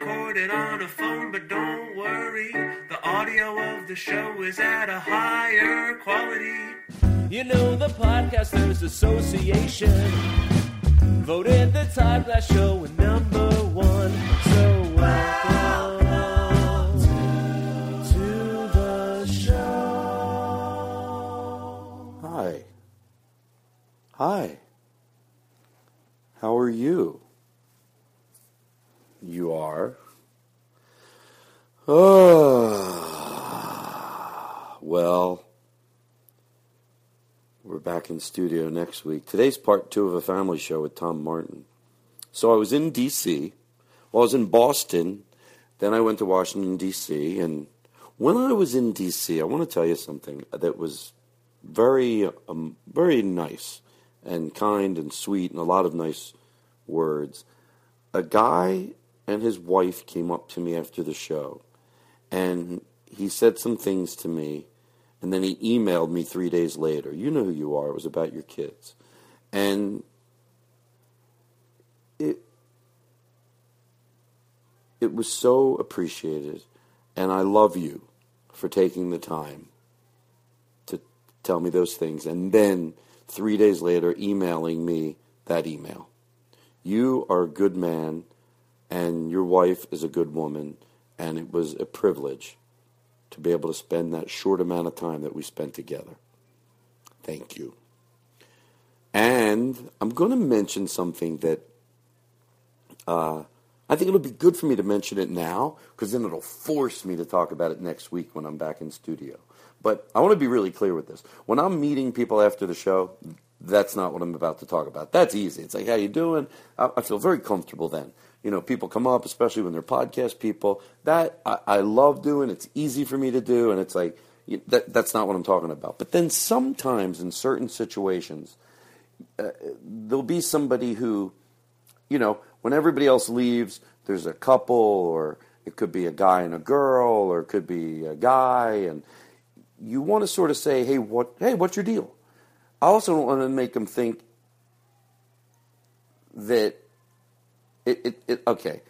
recorded on a phone, but don't worry. The audio of the show is at a higher quality. You know, the Podcasters Association voted the Todd Glass Show number one. So welcome to the show. Hi. Hi. How are you? You are? Oh. Well, we're back in studio next week. Today's part two of a family show with Tom Martin. So I was in D.C. Well, I was in Boston. Then I went to Washington, D.C. And when I was in D.C., I want to tell you something that was very, um, very nice and kind and sweet and a lot of nice words. A guy and his wife came up to me after the show and he said some things to me and then he emailed me three days later. You know who you are. It was about your kids. And it it was so appreciated and I love you for taking the time to tell me those things and then three days later emailing me that email. You are a good man, and your wife is a good woman, and it was a privilege to be able to spend that short amount of time that we spent together. Thank you. And I'm going to mention something that uh, I think it'll be good for me to mention it now because then it'll force me to talk about it next week when I'm back in studio. But I want to be really clear with this. When I'm meeting people after the show, that's not what I'm about to talk about. That's easy. It's like, how you doing? I, I feel very comfortable then. You know, people come up, especially when they're podcast people. That I, I love doing. It's easy for me to do, and it's like that, that's not what I'm talking about. But then sometimes in certain situations, uh, there'll be somebody who, you know, when everybody else leaves, there's a couple, or it could be a guy and a girl, or it could be a guy, and you want to sort of say, hey, what, hey, what's your deal? I also don't want to make them think that it, it, it okay,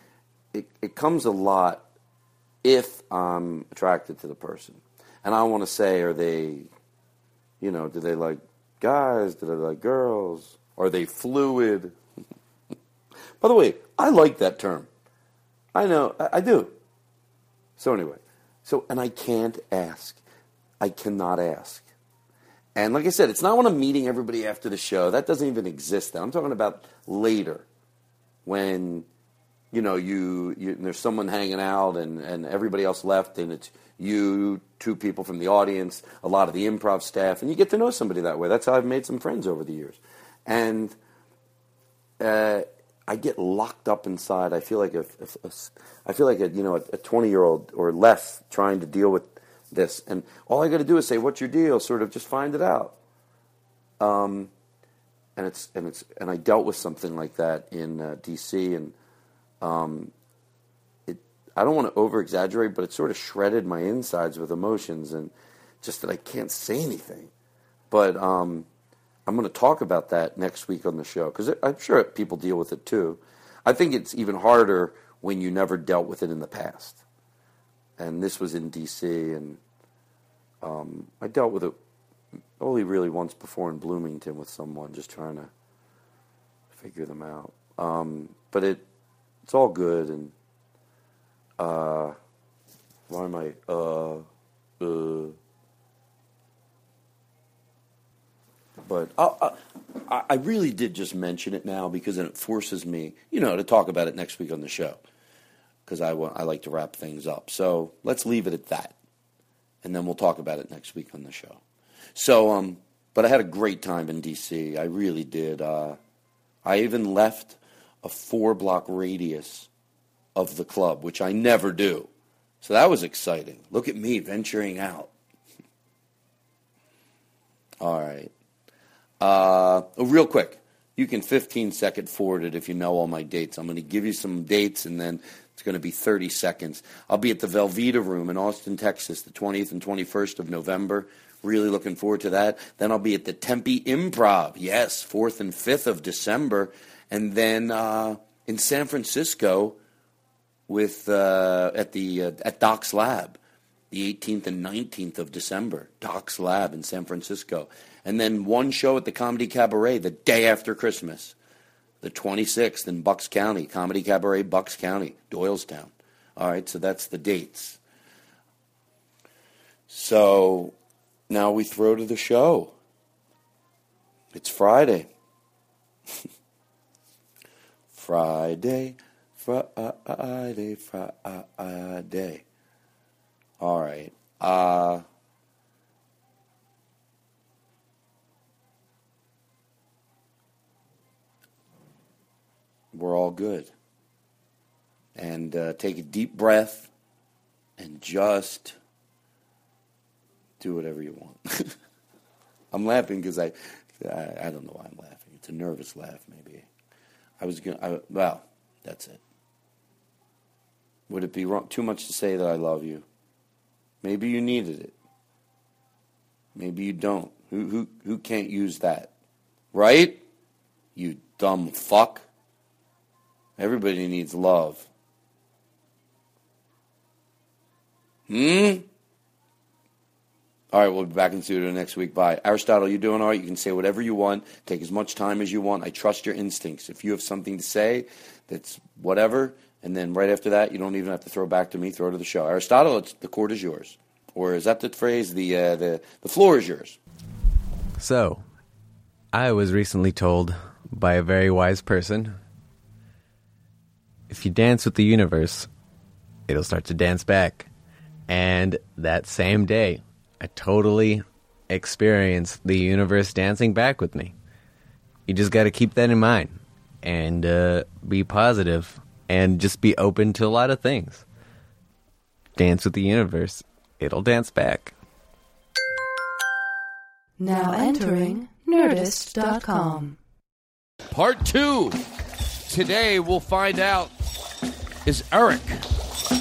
it, it comes a lot if I'm attracted to the person. and I want to say, are they, you know, do they like guys? Do they like girls? Are they fluid? By the way, I like that term. I know, I, I do. So anyway, so and I can't ask. I cannot ask. And like I said, it's not when I'm meeting everybody after the show. That doesn't even exist. I'm talking about later, when you know you, you there's someone hanging out and and everybody else left, and it's you, two people from the audience, a lot of the improv staff, and you get to know somebody that way. That's how I've made some friends over the years, and uh, I get locked up inside. I feel like a, a, a I feel like a you know a 20 year old or less trying to deal with this, and all I got to do is say, "What's your deal?" Sort of just find it out. Um, and it's and it's and I dealt with something like that in uh, D.C. and um, it. I don't want to over exaggerate, but it sort of shredded my insides with emotions, and just that I can't say anything. But um, I'm going to talk about that next week on the show because I'm sure people deal with it too. I think it's even harder when you never dealt with it in the past. And this was in D.C. and um, I dealt with it only really once before in Bloomington with someone, just trying to figure them out. Um, but it it's all good and uh, why am I uh uh but I, I, I really did just mention it now because then it forces me, you know, to talk about it next week on the show because I, want, I like to wrap things up. So let's leave it at that and then we'll talk about it next week on the show. So, um, but I had a great time in D.C. I really did. Uh, I even left a four block radius of the club, which I never do. So that was exciting. Look at me venturing out. All right. Uh, oh, real quick, you can 15 second forward it if you know all my dates. I'm going to give you some dates and then it's going to be 30 seconds. I'll be at the Velveeta Room in Austin, Texas, the 20th and 21st of November. Really looking forward to that. Then I'll be at the Tempe Improv, yes, 4th and 5th of December. And then uh, in San Francisco with uh, at the uh, at Doc's Lab, the 18th and 19th of December, Doc's Lab in San Francisco. And then one show at the Comedy Cabaret the day after Christmas the 26th in Bucks County, Comedy Cabaret, Bucks County, Doylestown. All right, so that's the dates. So now we throw to the show. It's Friday. Friday, Friday, Friday. All right. Uh, we're all good. And uh, take a deep breath and just do whatever you want. I'm laughing because I, I, I, don't know why I'm laughing. It's a nervous laugh, maybe. I was going to, well, that's it. Would it be wrong, too much to say that I love you? Maybe you needed it. Maybe you don't. Who, who, who can't use that? Right? You dumb fuck. Everybody needs love. Hmm? All right, we'll be back in studio next week. Bye. Aristotle, you doing all right? You can say whatever you want. Take as much time as you want. I trust your instincts. If you have something to say that's whatever, and then right after that, you don't even have to throw back to me. Throw to the show. Aristotle, the court is yours. Or is that the phrase? The, uh, the, the floor is yours. So, I was recently told by a very wise person if you dance with the universe, it'll start to dance back. And that same day, I totally experienced the universe dancing back with me. You just got to keep that in mind and uh, be positive and just be open to a lot of things. Dance with the universe, it'll dance back. Now entering Nerdist.com. Part two. Today we'll find out is Eric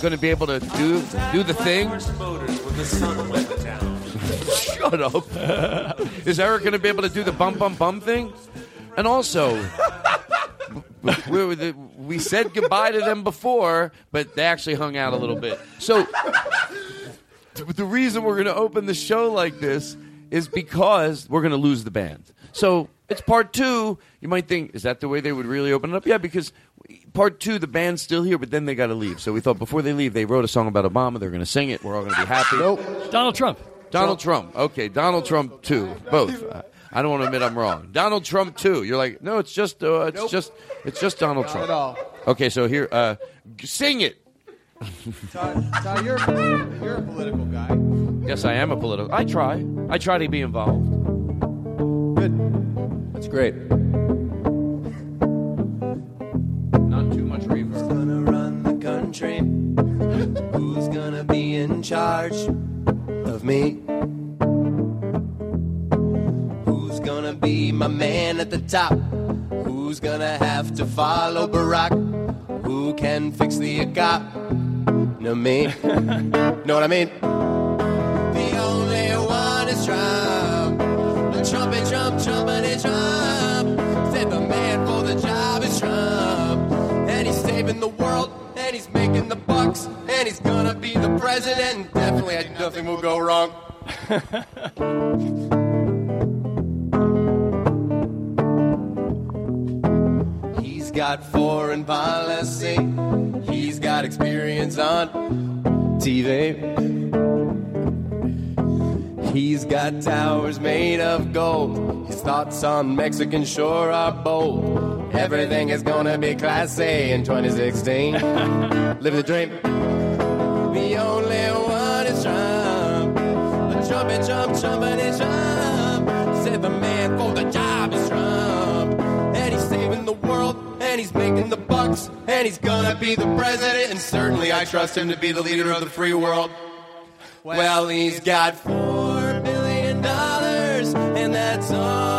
going to be able to do do the thing? Shut up. is Eric going to be able to do the bum bum bum thing? And also, we, we said goodbye to them before, but they actually hung out a little bit. So, the reason we're going to open the show like this is because we're going to lose the band. So it's part two. You might think, is that the way they would really open it up? Yeah, because part two, the band's still here, but then they got to leave. So we thought before they leave, they wrote a song about Obama. They're going to sing it. We're all going to be happy. Nope. Donald Trump. Donald Trump. Okay, Donald Trump too. Both. I don't want to admit I'm wrong. Donald Trump too. You're like, no, it's just, uh, it's just, it's just Donald Trump. at all. Okay, so here, uh, g- sing it. Todd, Todd, you're, you're a political guy. Yes, I am a political. I try. I try to be involved. Good. That's great. Not too much reverb. gonna run the country? Who's gonna be in charge of me? Who's gonna be my man at the top? Who's gonna have to follow Barack? Who can fix the economy? know what I mean? The only one is Trump. The trumpet, Trump, trumpet, Trump. Said the man for the job is Trump. And he's saving the world, and he's making the bucks, and he's gonna be the president. And definitely, nothing will go wrong. He's got foreign policy. He's got experience on TV. He's got towers made of gold. His thoughts on Mexican shore are bold. Everything is gonna be classy in 2016. Live the dream. The only one is Trump. The trumpet, Trump, trumpet, Trump. Said the man for the job is Trump. And he's saving the world, and he's making the bucks, and he's gonna be the president. And certainly I trust him to be the leader of the free world. Well, he's got four billion dollars, and that's all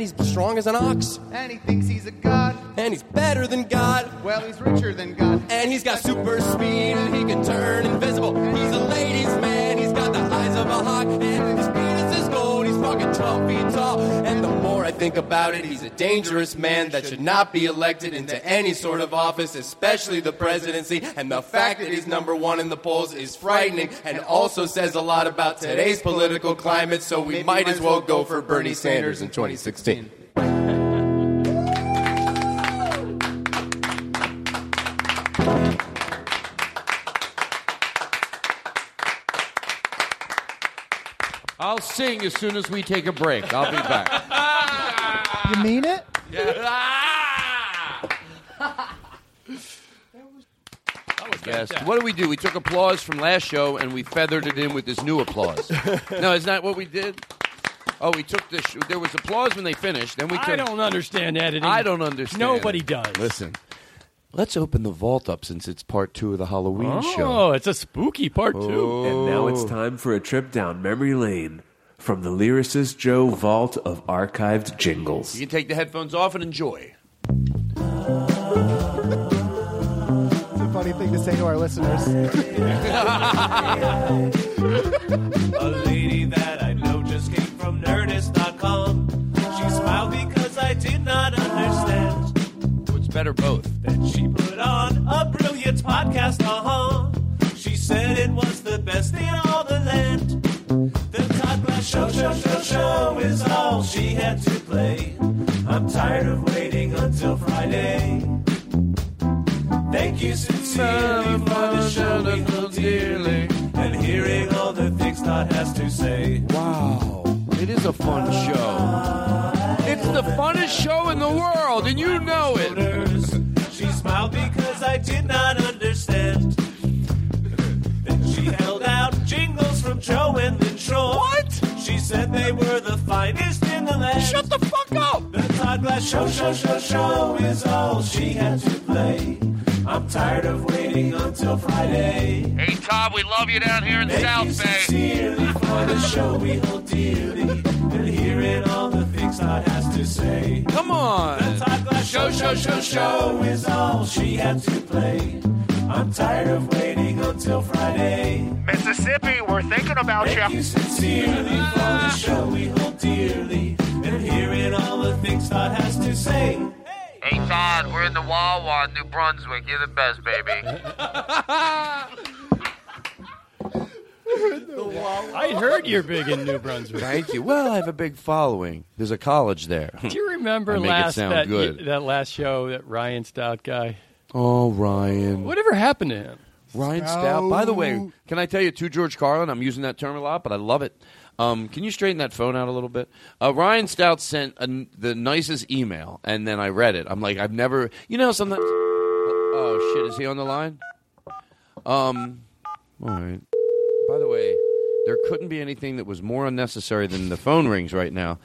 And he's strong as an ox. and he thinks he's a god. And he's better than God. Well, he's richer than God. And he's got super speed and he can turn invisible. He's a ladies' man, he's got the eyes of a hawk. And his penis is gold, he's fucking 12 feet tall. And the more I think about it, he's a dangerous man that should not be elected into any sort of office, especially the presidency. And the fact that he's number one in the polls is frightening and also says a lot about today's political climate. So we might as well go for Bernie Sanders in 2016. I'll sing as soon as we take a break. I'll be back. You mean it? Yes. What do we do? We took applause from last show and we feathered it in with this new applause. no, is that what we did? Oh, we took this. There was applause when they finished. Then we took. I don't understand editing. I don't understand. Nobody does. Listen, let's open the vault up since it's part two of the Halloween Oh, show. it's a spooky part two. And now it's time for a trip down memory lane from the lyricist Joe Vault of archived jingles. You can take the headphones off and enjoy. It's a funny thing to say to our listeners. A lady that I know just came from Nerdist.com. She smiled because I did not understand. It's better both. Then she put on a brilliant podcast. Uh huh. She said it was the best in all the land. Show, show, show, show is all she had to play. I'm tired of waiting until Friday. Thank you sincerely for the show we hold dearly and hearing all the things Todd has to say. Wow, it is a fun show. It's the funnest show in the world, and you know it. She smiled because I did not said they were the finest in the land. Shut the fuck up! The Todd Glass show, show, show, show is all she had to play. I'm tired of waiting until Friday. Hey, Todd, we love you down here in Thank South you Bay. sincerely for the show we hold dearly and hearing all the things Todd has to say. Come on. The Todd Glass show, show, show, show is all she had to play. I'm tired of waiting until Friday. Mississippi, we're thinking about Thank you sincerely for the show we hold dearly and hearing all the things Todd has to say. Hey, Todd, we're in the Wawa, in New Brunswick. You're the best, baby. I heard you're big in New Brunswick. Thank you. Well, I have a big following. There's a college there. Do you remember I make it last sound that good. that last show that Ryan Stout guy? Oh, Ryan. Whatever happened to him? Ryan Stout. By the way, can I tell you to George Carlin? I'm using that term a lot, but I love it. Um, can you straighten that phone out a little bit? Uh, Ryan Stout sent a, the nicest email, and then I read it. I'm like, I've never, you know, sometimes. Oh shit! Is he on the line? Um. All right. By the way, there couldn't be anything that was more unnecessary than the phone rings right now.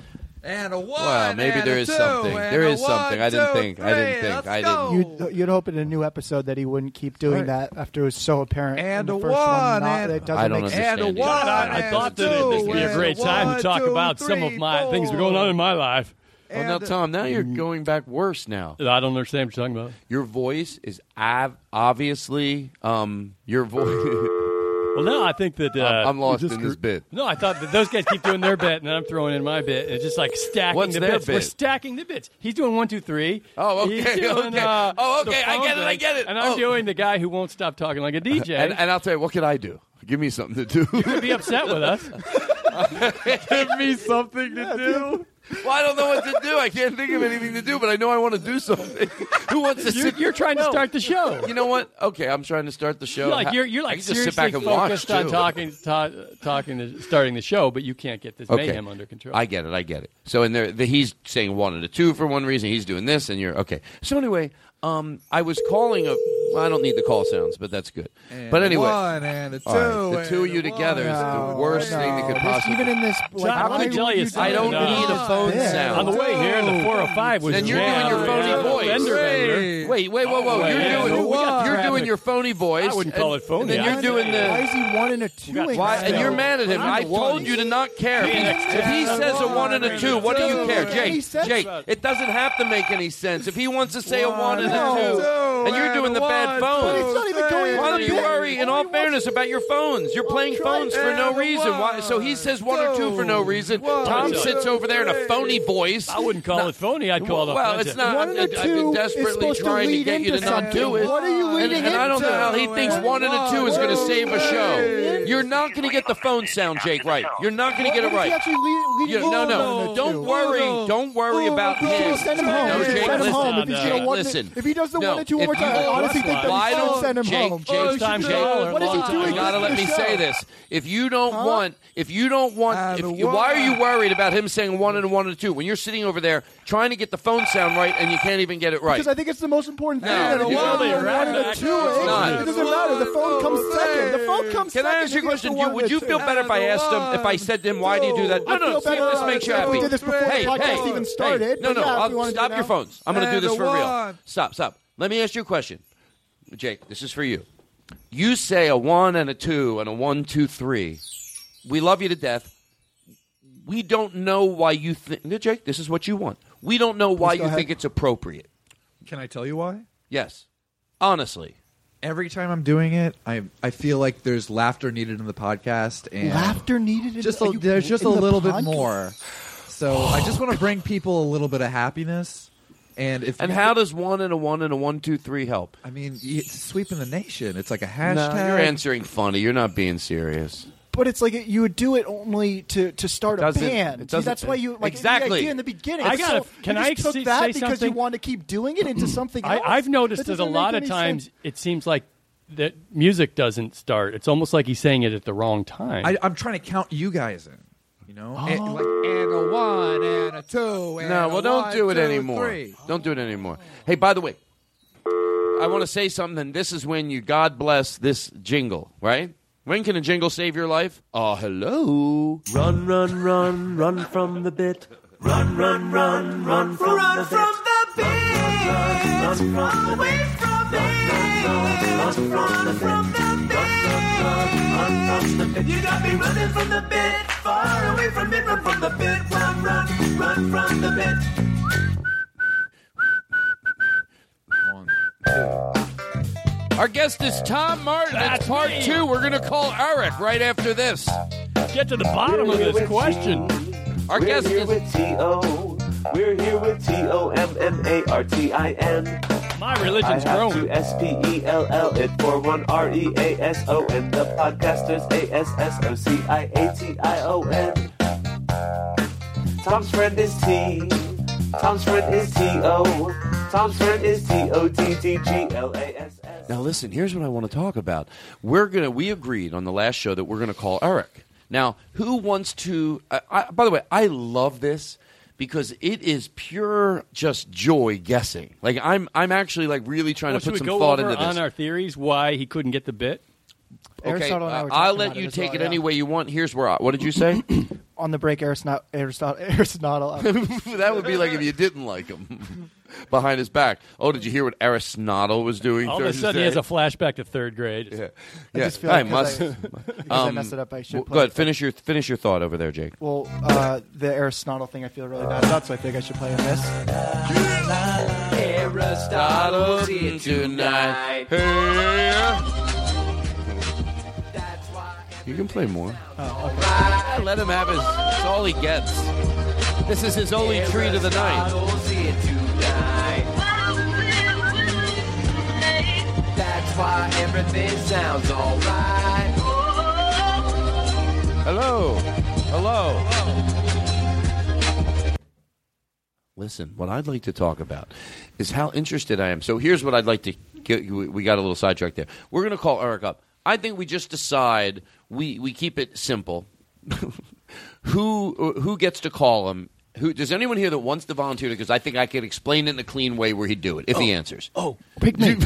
And a one. Well, maybe and there a is two, something. There is There a is something. I didn't two, think. I didn't think. Let's I didn't. You'd, you'd hope in a new episode that he wouldn't keep doing Right. that after it was so apparent. in And the a first one, one, not, and- it doesn't I don't make sense. And a understand. one. I, I thought that it, this would be a great time to talk two, about some of three, my things that are going on in my life. Oh, now, Tom, now you're going back worse now. I don't understand what you're talking about. Your voice is av- obviously um, your voice. Well, no, I think that uh, I'm, I'm lost in this bit. No, I thought that those guys keep doing their bit, and then I'm throwing in my bit. And it's just like stacking What's the their bits. We're stacking the bits. He's doing one, two, three. Oh, He's okay, doing, okay. uh, Oh, okay, I get it, I get it. And I'm Oh. doing the guy who won't stop talking like a DJ. And, and I'll tell you, what can I do? Give me something to do. You'd be upset with us. Give me something to do. Well, I don't know what to do. I can't think of anything to do, but I know I want to do something. Who wants to You're, sit? you're trying to start the show. You know what? Okay, I'm trying to start the show. You're like you're, you're like can just sit seriously and watch focused on talking, ta- talking, to, starting the show, but you can't get this Okay. mayhem under control. I get it. I get it. So, in there, the, he's saying one and a two for one reason. He's doing this, and you're okay. So anyway, um, I was calling a. Well, I don't need the call sounds, but that's good. And but anyway, one and a All right, two the two of you together is No, the worst no, thing that could possibly. Even in this, like, John, let why me tell would you. I don't that? need a phone Yeah. sound. on the way here, the 405 was then you're jammed. doing your phony Yeah. voice. Fender bender. Wait, wait, whoa, whoa! wait, you're yeah, doing no, you're doing your phony voice. I wouldn't call and- it phony. And then you're doing say- Why the. is he one and a two? Why? And you're mad at him. I'm I the told one. you to not care. If he, if he says a one and a two, what do you care, Jake? Jake, it doesn't have to make any sense. If he wants to say a one and a two, and you're doing the bad One, phone, But it's not even going why don't you worry? In All all he wants fairness, about your phones, you're playing phones for no reason. Why? So he says one or two for no reason. Tom sits over there in a phony voice. I wouldn't call it phony. I'd call it Well, it's not. One and a I've been two is desperately supposed to trying to lead get you to not do it. What are you And, leading and I don't know how he thinks one and a two is going to save a show. You're not going to get the phone sound, Jake. Right? You're not going to get it What is he right. actually lead- leading You- no, no, one and a don't worry. Don't worry about You him. send him home. No, Jake, listen. If he's Jake, gonna one- listen. if he does the one and two one more time, honestly think that Why don't send him Jake, home. Jake, First time Jake, What is he doing? you gotta let me the say this. If you don't Huh? want, if you don't want, And if you, why are you worried about him saying one and one and two when you're sitting over there trying to get the phone sound right and you can't even get it right? Because I think it's the most important thing. No, that if it's you not. only have one and a two, it doesn't matter. The phone comes second. The phone comes Can. I ask you a if he gets question? the Do, one would you feel better if I asked him, if I said to him, why do you do that? No, I no, feel see if this makes you if we happy. did this before the hey, podcast even started, No, no, stop your phones. I'm going to do this for real. Stop, stop. Let me ask you a question. Jake, this is for you. You say a one and a two and a one, two, three. We love you to death. We don't know why you think. No, Jake, this is what you want. We don't know why Please go you ahead. think it's appropriate. Can I tell you why? Yes. Honestly. Every time I'm doing it, I I feel like there's laughter needed in the podcast, and Laughter needed. in- just are a, you there's just a in the little bit podcast? more. So I just want to bring people a little bit of happiness, and if And how does one and a one and a one, two, three help? I mean, it's sweeping the nation. It's like a No, hashtag. you're answering funny. You're not being serious. But it's like you would do it only to, to start a Doesn't- band. See, doesn't- that's why you like Exactly. the idea in the beginning. I gotta- so- can you I just took say- that say because something? you want to keep doing it into something I, else. I've noticed that, a doesn't lot of any times sense. it seems like that music doesn't start. It's almost like he's saying it at the wrong time. I, I'm trying to count you guys in. You know, Oh. and, like and a one and a two. And No, a well, don't one, do it two, anymore. three. Don't do it anymore. Hey, by the way, I want to say something. This is when you God bless this jingle, right? When can a jingle save your life? Oh, hello. Run, run, run, run from the bit. Run, run, run, run from the bit. Run from the bit. Run from the bit. Away from it. Run from the bit. Run from the bit. You got me running from the bit. Far away from it. Run from the bit. Run, run, run from the bit. Our guest is Tom Martin. That's That's part me. two. We're going to call Eric right after this. Get to the bottom of this question. Our We're guest here is. with T.O. We're here with T-O-M-M-A-R-T-I-N. My religion's I have grown. S-P-E-L-L, it for one R-E-A-S-O, and the podcasters A-S-S-O-C-I-A-T-I-O-N. Tom's friend is T. Tom's friend is T-O. Tom's friend is T-O-T-T-G-L-A-S-S. Now listen, here's what I want to talk about. We're gonna we agreed on the last show that we're gonna call Eric. Now, who wants to? I, I, by the way, I love this because it is pure just joy guessing. Like I'm I'm actually like really trying Well, to should put some go thought into this. on our theories why he couldn't get the bit? Okay, Aristotle and I uh, were I'll let about you as take well, it yeah. any way you want. Here's where. I, what did you say? On the break, Aristotle. Aristotle. Aristotle that would be like if you didn't like him behind his back. Oh, did you hear what Aristotle was doing? All of a sudden, he has a flashback to third grade. Yeah, I yeah. just feel I like 'cause must. I- because I messed it up, I should well, play Go ahead. it. Finish your finish your thought over there, Jake. Well, uh, the Aristotle thing I feel really bad about, so I think I should play on this. Aristotle tonight. You can play more. Oh, Let him have his. It's all he gets. This is his only treat of the night. That's why everything sounds alright. Hello. Hello. Listen, what I'd like to talk about is how interested I am. So here's what I'd like to get. We we got a little sidetracked there. We're going to call Eric up. I think we just decide we, we keep it simple. who who gets to call him? Who does anyone here that wants to volunteer? Because I think I could explain it in a clean way where he'd do it if he oh. answers. Oh, pick me.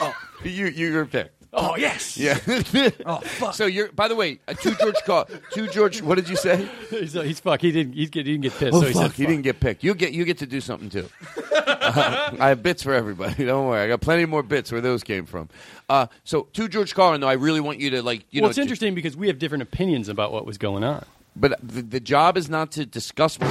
oh, you you're picked. Oh yes. Yeah. Oh fuck. So you're. By the way, uh, to George call to George. What did you say? he's, he's fuck. He didn't. He's get, he didn't get pissed. Oh so he fuck! he didn't get picked. You get you get to do something too. Uh, I have bits for everybody. Don't worry. I got plenty more bits where those came from. Uh, so to George Carlin, though, I really want you to like you well, know. it's interesting because we have different opinions about what was going on. But the, the job is not to discuss. We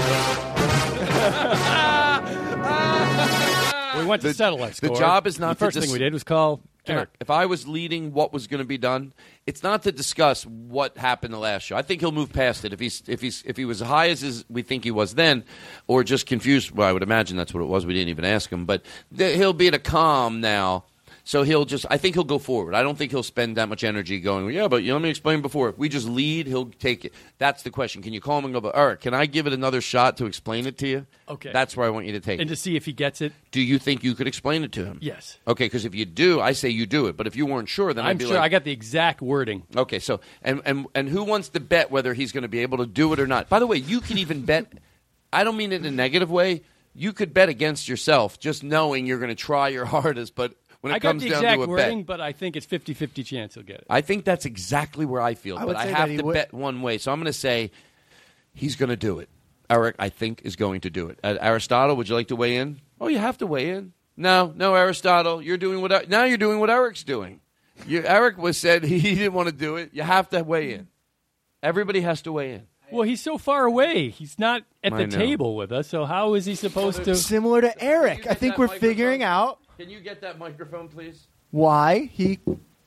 went to The- settle that the job is not The to first dis- thing we did was call Eric. if I was leading what was going to be done, it's not to discuss what happened the last show. I think he'll move past it if he's if he's if he was as high as his, we think he was then, or just confused. Well, I would imagine that's what it was. We didn't even ask him, but th- he'll be at a calm now. So he'll just, I think he'll go forward. I don't think he'll spend that much energy going, yeah, but you know, let me explain before. If we just lead, he'll take it. That's the question. Can you call him and go, but Eric, can I give it another shot to explain it to you? Okay. That's where I want you to take and it. to see if he gets it. Do you think you could explain it to him? Yes. Okay, because if you do, I say you do it. But if you weren't sure, then I'd I'm be sure like, I got the exact wording. Okay, so and and and who wants to bet whether he's going to be able to do it or not? By the way, you could even bet. I don't mean it in a negative way. You could bet against yourself, just knowing you're going to try your hardest. But when it I got comes the down exact to a wording, bet, but I think it's 50-50 chance he'll get it. I think that's exactly where I feel. I but would I say have he to would- bet one way. So I'm going to say he's going to do it. Eric, I think, is going to do it. Uh, Aristotle, would you like to weigh in? Oh, you have to weigh in. No, no, Aristotle, you're doing what now you're doing what Eric's doing. You, Eric was said he didn't want to do it. You have to weigh in. Everybody has to weigh in. Well, he's so far away. He's not at I the know. table with us. So how is he supposed to? Similar to Eric, I think we're figuring out Can you get that microphone, please? why he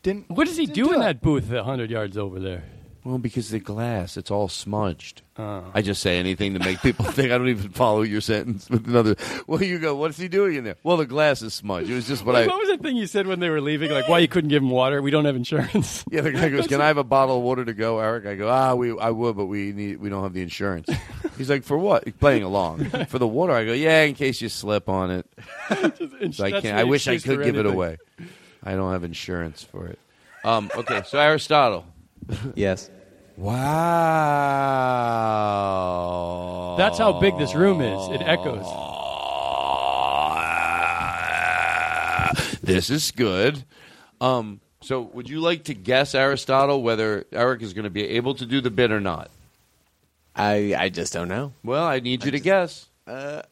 didn't. What does he didn't do in it. that booth a hundred yards over there? Well, because the glass, it's all smudged. Oh. I just say anything to make people think I don't even follow your sentence with another. Well, you go, what's he doing in there? Well, the glass is smudged. It was just what What, I. What was the thing you said when they were leaving? Like why you couldn't give him water? We don't have insurance. Yeah, the guy goes, "Can I have a bottle of water to go, Eric?" I go, "Ah, we, I would, but we need, we don't have the insurance." He's like, "For what?" He's playing along for the water. I go, "Yeah, in case you slip on it." So I can't. I wish I could for give it away. I don't have insurance for it. Um, okay, so Aristotle. Yes. Wow. That's how big this room is. It echoes. This is good. Um, So, would you like to guess, Aristotle, whether Eric is going to be able to do the bit or not? I I just don't know. Well, I need you to guess. Uh,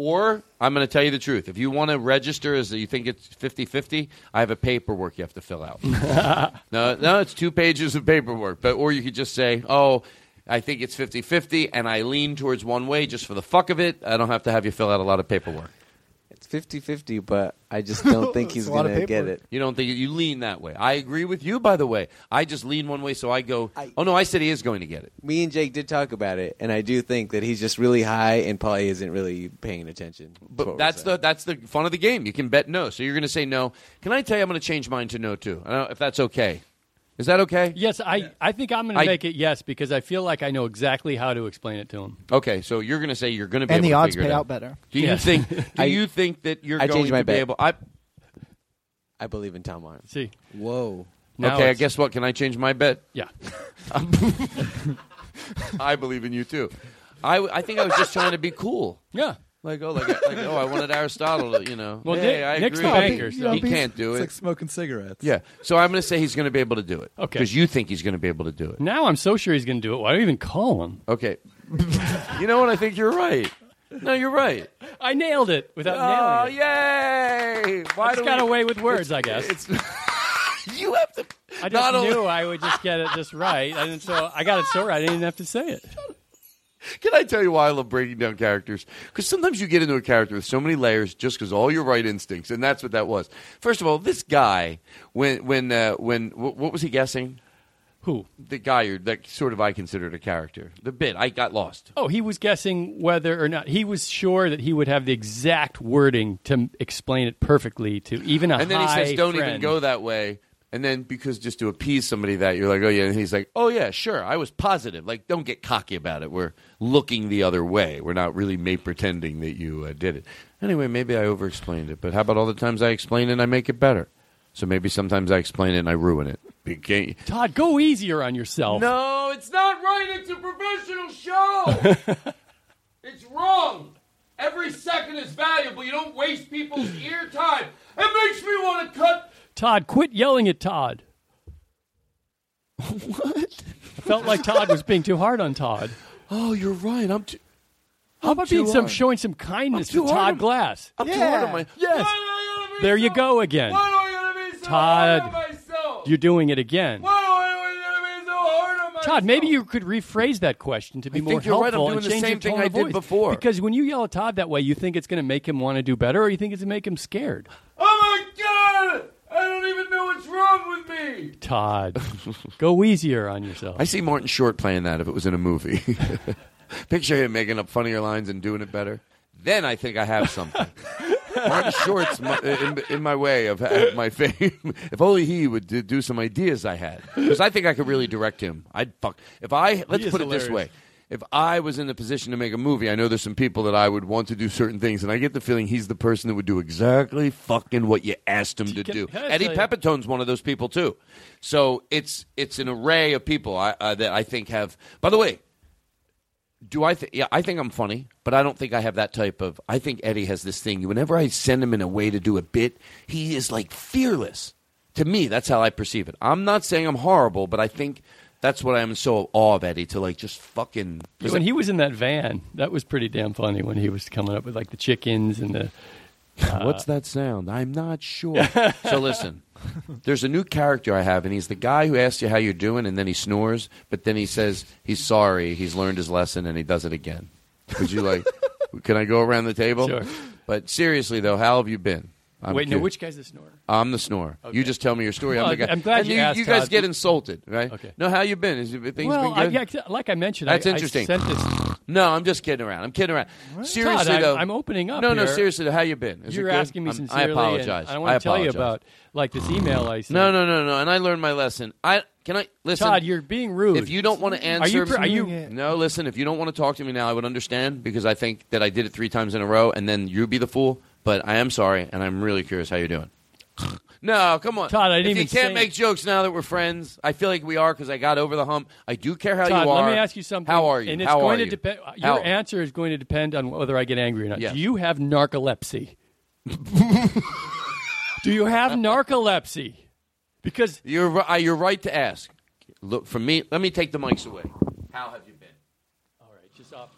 Or I'm going to tell you the truth. If you want to register as you think it's 50-50, I have a paperwork you have to fill out. no, no, it's two pages of paperwork. But or you could just say, "Oh, I think it's 50-50 and I lean towards one way just for the fuck of it." I don't have to have you fill out a lot of paperwork. It's 50-50, but I just don't think he's It's a lot of gonna get it. You don't think you lean that way. I agree with you by the way. I just lean one way so I go, "Oh no, I said he is going to get it." Me and Jake did talk about it, and I do think that he's just really high and probably isn't really paying attention. But that's the that's the fun of the game. You can bet no. So you're going to say no. Can I tell you I'm going to change mine to no too? I don't know if that's okay. Is that okay? Yes, I, I think I'm going to I- make it yes because I feel like I know exactly how to explain it to him. Okay, so you're going to say you're going to be And able the to odds figure pay it out better. Do you Yes. think? Do I- you think that you're I going changed my to be bet. able? I, I believe in Tom Arnold. See, Whoa. now okay, I it's- guess what? Can I change my bet? Yeah. I believe in you too. I, I think I was just trying to be cool. Yeah. Like oh, like, like oh, I wanted Aristotle to, you know. Well, hey, Nick- I Nick's agree. the banker, He- so- he can't do It's it. like smoking cigarettes. yeah, so I'm going to say he's going to be able to do it. Okay. because you think he's going to be able to do it. Now I'm so sure he's going to do it. Why do you even call him? Okay. you know what? I think you're right. No, you're right. I nailed it without Oh, nailing it. yay! Why I just got we- away with words, I guess. It's you have to. I just not only- knew I would just get it just right, and so I got it so right. I didn't even have to say it. Can I tell you why I love breaking down characters? Because sometimes you get into a character with so many layers just because all your right instincts, and that's what that was. First of all, this guy, when when uh, when wh- what was he guessing? Who? The guy you're, that sort of I considered a character. The bit I got lost. Oh, he was guessing whether or not he was sure that he would have the exact wording to m- explain it perfectly to even a and then he high says, "Don't even go that way." And then because just to appease somebody that you're like, "Oh yeah," and he's like, "Oh yeah, sure, I was positive." Like, don't get cocky about it. We're looking the other way. We're not really made pretending that you uh, did it. Anyway, maybe I over-explained it, but how about all the times I explain it and I make it better? So maybe sometimes I explain it and I ruin it. Beca- Todd, go easier on yourself. No, it's not right. It's a professional show. it's wrong. Every second is valuable. You don't waste people's ear time. It makes me want to cut. Todd, quit yelling at Todd. what? I felt like Todd was being too hard on Todd. Oh, you're right. I'm too. How about too being some hard. showing some kindness to Todd on- Glass? I'm too hard on my. Yes. Why do I gotta be There you go again. Why do I gotta be so Todd, hard on myself? You're doing it again. Why do I gotta be so hard on myself? Todd, maybe you could rephrase that question to be I more think you're right. I'm doing and the same thing I did voice. before. Because when you yell at Todd that way, you think it's going to make him want to do better, or you think it's going to make him scared. Oh my god! I don't even know what's wrong with me. Todd, go easier on yourself. I see Martin Short playing that if it was in a movie. Picture him making up funnier lines and doing it better. Then I think I have something. Martin Short's my, in, in my way of ha- my fame. if only he would do, do some ideas I had, because I think I could really direct him. I'd fuck if I. Let's is put it this way: if I was in the position to make a movie, I know there's some people that I would want to do certain things, and I get the feeling he's the person that would do exactly fucking what you asked him to Can- do. can Eddie Pepitone's one of those people too. So it's it's an array of people I, uh, that I think have. By the way, do I think? Yeah, I think I'm funny, but I don't think I have that type of. I think Eddie has this thing. Whenever I send him in a way to do a bit, he is like fearless. To me, that's how I perceive it. I'm not saying I'm horrible, but I think that's what I'm so awe of Eddie to like just fucking. when he was in that van, that was pretty damn funny when he was coming up with like the chickens and the. uh, What's that sound? I'm not sure. so listen, there's a new character I have, and he's the guy who asks you how you're doing, and then he snores, but then he says he's sorry, he's learned his lesson, and he does it again. Would you like? can I go around the table? Sure. But seriously though, how have you been? I'm Wait, no, which guy's the snorer? I'm the snorer. You just tell me your story. Well, I'm the guy. I'm glad and you you, asked, you guys Todd. get insulted, right? Okay. No, how you been? Is things well, been I, good? yeah, like I mentioned, That's I, interesting. I sent this. No, I'm just kidding around. I'm kidding around. Seriously Todd, I'm- though, I'm opening up No, no, here. seriously though, how you been? Is You're asking me I'm- sincerely. I apologize. I want to tell you about like this email I sent. No, no, no, no. And I learned my lesson. I can I listen. Todd, you're being rude. If you don't want to answer, Are you? pr- Are you? No, listen. If you don't want to talk to me now, I would understand because I think that I did it three times in a row, and then you be the fool. But I am sorry, and I'm really curious how you're doing. no, come on, Todd, I didn't if you can't say- make jokes now that we're friends, I feel like we are because I got over the hump. I do care how Todd, you are. let me ask you something. How are you? And it's how going to you? depend. Your How- answer is going to depend on whether I get angry or not. Yes. Do you have narcolepsy? Do you have narcolepsy? Because you're uh, you're right to ask. Look for me. Let me take the mics away. How have you been? All right, just off.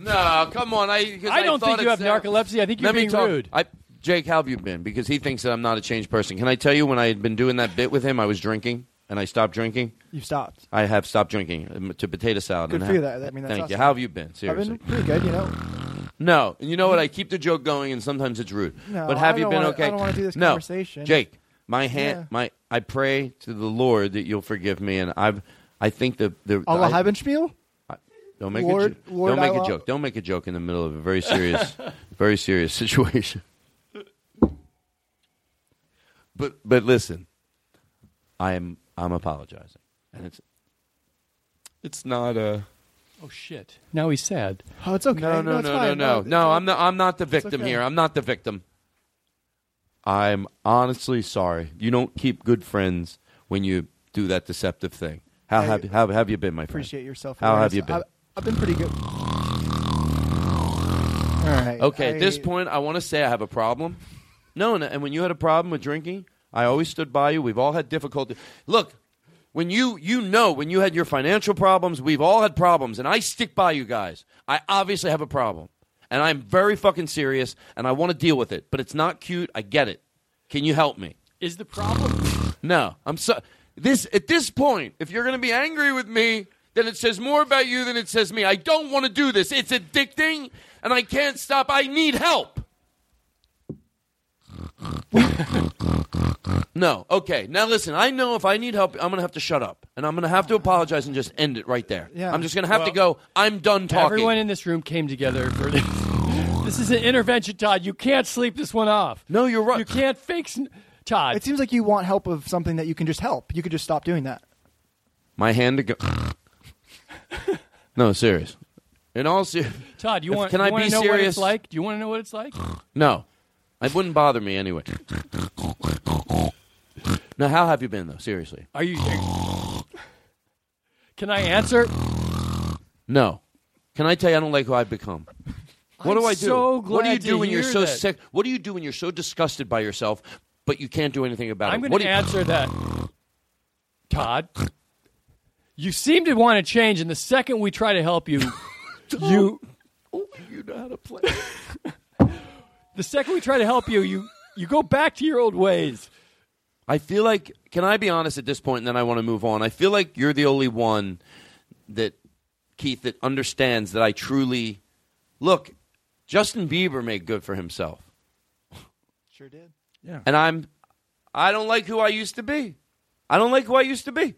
No, come on. I I don't think you have narcolepsy. I think you're Let me being talk- rude. I, Jake, how have you been? Because he thinks that I'm not a changed person. Can I tell you when I had been doing that bit with him, I was drinking and I stopped drinking. You've stopped. I have stopped drinking um, to potato salad. Good and for you. ha- That I mean, that's thank you. awesome. How have you been? Seriously. I've been pretty good. You know. No, and you know what? I keep the joke going, and sometimes it's rude. No, but have I you don't been wanna- okay? I don't wanna do this no, conversation. Jake. My hand, Yeah. my. I pray to the Lord that you'll forgive me, and I've. I think the the. Allah I- Heibenspiel? Don't make Lord- a jo- Lord don't make Allah? a joke. Don't make a joke in the middle of a very serious, very serious situation. But but listen, I am I'm apologizing, and it's it's not a. Oh shit! Now he's sad. Oh, it's okay. No, no, it's no, no, fine. no, no. I'm not. I'm not the victim okay. here. I'm not the victim. I'm honestly sorry. You don't keep good friends when you do that deceptive thing. How Hey, have how have you been, my friend? Appreciate yourself. How have you been? I've, I've been pretty good. All right. Okay, at this point, I want to say I have a problem. No, and, and when you had a problem with drinking, I always stood by you. We've all had difficulty. Look, when you you know when you had your financial problems, we've all had problems, and I stick by you guys. I obviously have a problem, and I'm very fucking serious, and I want to deal with it. But it's not cute. I get it. Can you help me? Is the problem? No, I'm so. This at this point, if you're going to be angry with me, then it says more about you than it says me. I don't want to do this. It's addicting, and I can't stop. I need help. no, okay. Now listen. I know if I need help, I'm going to have to shut up, and I'm going to have to apologize and just end it right there. Yeah. I'm just going to have to go. I'm done talking. Everyone in this room came together for this. this is an intervention, Todd. You can't sleep this one off. No, you're right. You can't fix Todd. It seems like you want help of something that you can just help. You could just stop doing that. My hand to go. no, serious. In all serious. Todd, you want? Can you I be know serious? What it's like? Do you want to know what it's like? No, it wouldn't bother me anyway. Now, how have you been though? Seriously, Are you? Can I answer? no. Can I tell you I don't like who I've become? What I'm do I do? so what do you do when you're so that. sick? What do you do when you're so disgusted by yourself, but you can't do anything about I'm it? going What to answer that, Todd. You seem to want to change, and the second we try to help you, you oh, you know how to play. the second we try to help you, you you go back to your old ways. I feel like, can I be honest at this point, and then I want to move on? I feel like you're the only one that, Keith, that understands that I truly look. Justin Bieber made good for himself, Sure did. Yeah. and I'm, I don't like who I used to be. I don't like who I used to be.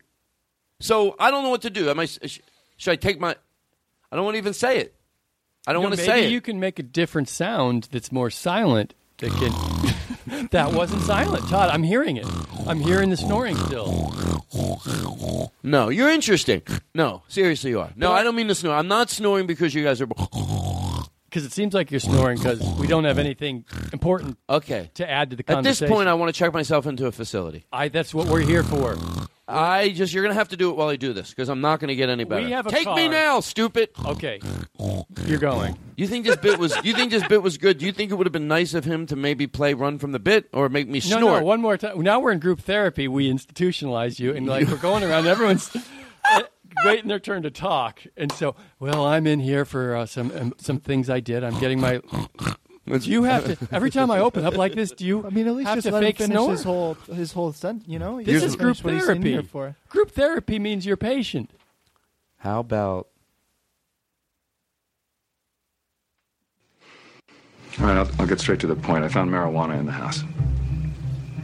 So I don't know what to do. Am I? sh- Should I take my? I don't want to even say it. I don't You know, want to say it. Maybe you can make a different sound that's more silent. That can. that wasn't silent, Todd. I'm hearing it. I'm hearing the snoring still. No, you're interesting. No, seriously, you are. No, I don't mean to snore. I'm not snoring because you guys are. Because it seems like you're snoring because we don't have anything important Okay. to add to the conversation. At this conversation. point, I want to check myself into a facility. I, that's what we're here for. I just you're gonna have to do it while I do this because I'm not gonna get any better. We have a Take me car. now, stupid. Okay, you're going. You think this bit was? You think this bit was good? Do you think it would have been nice of him to maybe play "Run from the Bit" or make me No, snort? no, one more time. Now we're in group therapy. We institutionalize you, and like we're going around. Everyone's waiting their turn to talk, and so, well, I'm in here for uh, some um, some things I did. I'm getting my. Do you have to every time I open up like this? Do you? I mean, at least have just to let him fake finish snore? his whole his whole sentence. You know, This is group what he's in therapy. here for. Group therapy means you're patient. How about? All right, I'll, I'll get straight to the point. I found marijuana in the house.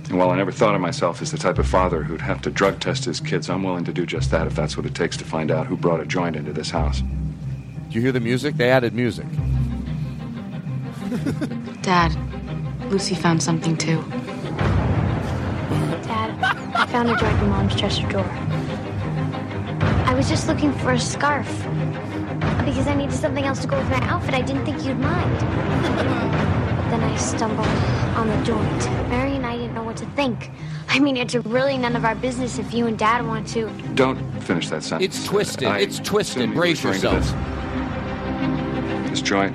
And while I never thought of myself as the type of father who'd have to drug test his kids, I'm willing to do just that if that's what it takes to find out who brought a joint into this house. Do you hear the music? They added music. Dad, Lucy found something too. Dad, I found a joint in Mom's dresser drawer. I was just looking for a scarf because I needed something else to go with my outfit. I didn't think you'd mind. But then I stumbled on the joint. Mary think. I mean, it's really none of our business if you and Dad want to. Don't finish that sentence. It's twisted. I It's twisted. Brace referring yourself. This. this joint,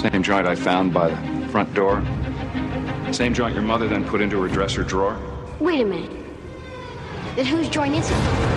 same joint I found by the front door, same joint your mother then put into her dresser drawer. Wait a minute. Then whose joint is it?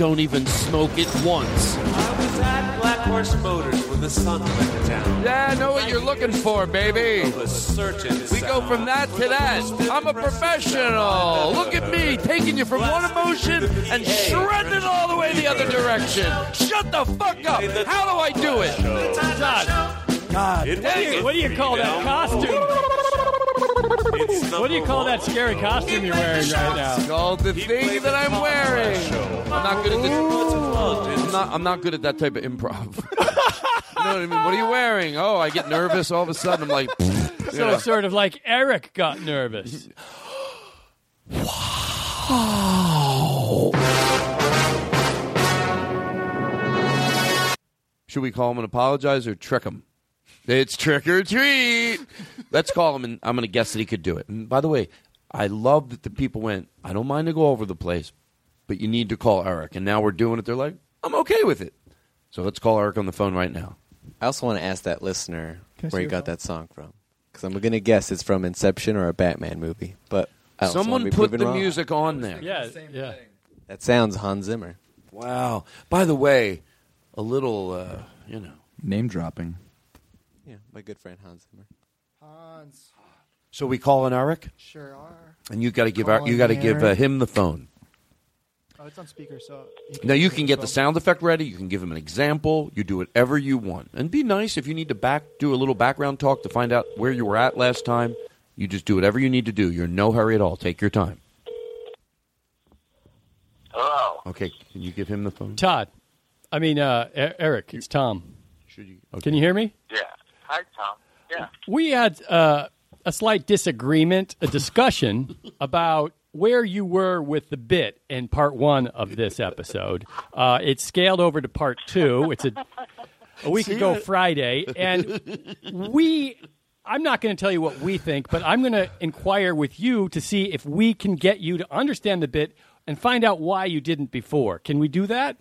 Don't even smoke it once. I was at Black Horse Motors when the sun went to town. Yeah, I know what you're looking for, baby. Of a certain We go from that to that. I'm a professional. Look at me, taking you from one emotion and shredding it all the way the other direction. Shut the fuck up. How do I do it? Todd, God. It what do you, what do you call that costume? What do you call that scary costume you're wearing right now? It's called the thing that I'm wearing. I'm not good at this. I'm not, I'm not good at that type of improv. you know what I mean? What are you wearing? Oh, I get nervous all of a sudden. I'm like, you So know. sort of like Eric got nervous. Wow. Should we call him and apologize or trick him? It's trick or treat. Let's call him, and I'm going to guess that he could do it. And by the way, I love that the people went. I don't mind to go over the place, but you need to call Eric. And now we're doing it. They're like, I'm okay with it. So let's call Eric on the phone right now. I also want to ask that listener Can I see where he your got phone? that song from. Because I'm going to guess it's from Inception or a Batman movie. But I also Someone wanna be put proven the wrong. music on there. Yeah, yeah. That sounds Hans Zimmer. Wow. By the way, a little, uh, you know. Name dropping. Yeah, my good friend Hans Zimmer. Hans. So we call in Eric, Sure are. and you got to give our, you got to give uh, Eric. him the phone. Oh, it's on speaker, so. Now you can get the sound effect ready. You can give him an example. You do whatever you want, and be nice if you need to back do a little background talk to find out where you were at last time. You just do whatever you need to do. You're in no hurry at all. Take your time. Hello. Okay, can you give him the phone? Todd, I mean uh, E- Eric, it's Tom. Should you? Can you hear me? Yeah. Hi, Tom. Yeah. We had uh, a slight disagreement, a discussion about where you were with the bit in part one of this episode. Uh, it scaled over to part two. It's a, a week See ago it? Friday, and we. I'm not going to tell you what we think, but I'm going to inquire with you to see if we can get you to understand the bit and find out why you didn't before. Can we do that?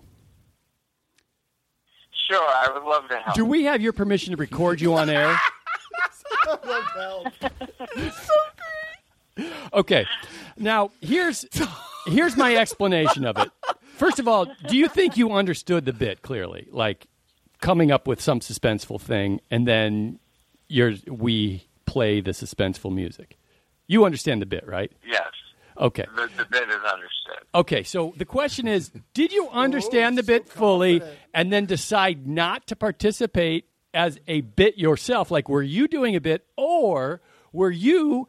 Sure, I would love to help. Do we have your permission to record you on air? Okay. Now, here's here's my explanation of it. First of all, do you think you understood the bit clearly? Like coming up with some suspenseful thing and then you're we play the suspenseful music. You understand the bit, right? Yes. Okay. The, the bit is understood. Okay, so the question is, did you oh, understand the bit fully and then decide not to participate as a bit yourself? Like, were you doing a bit, or were you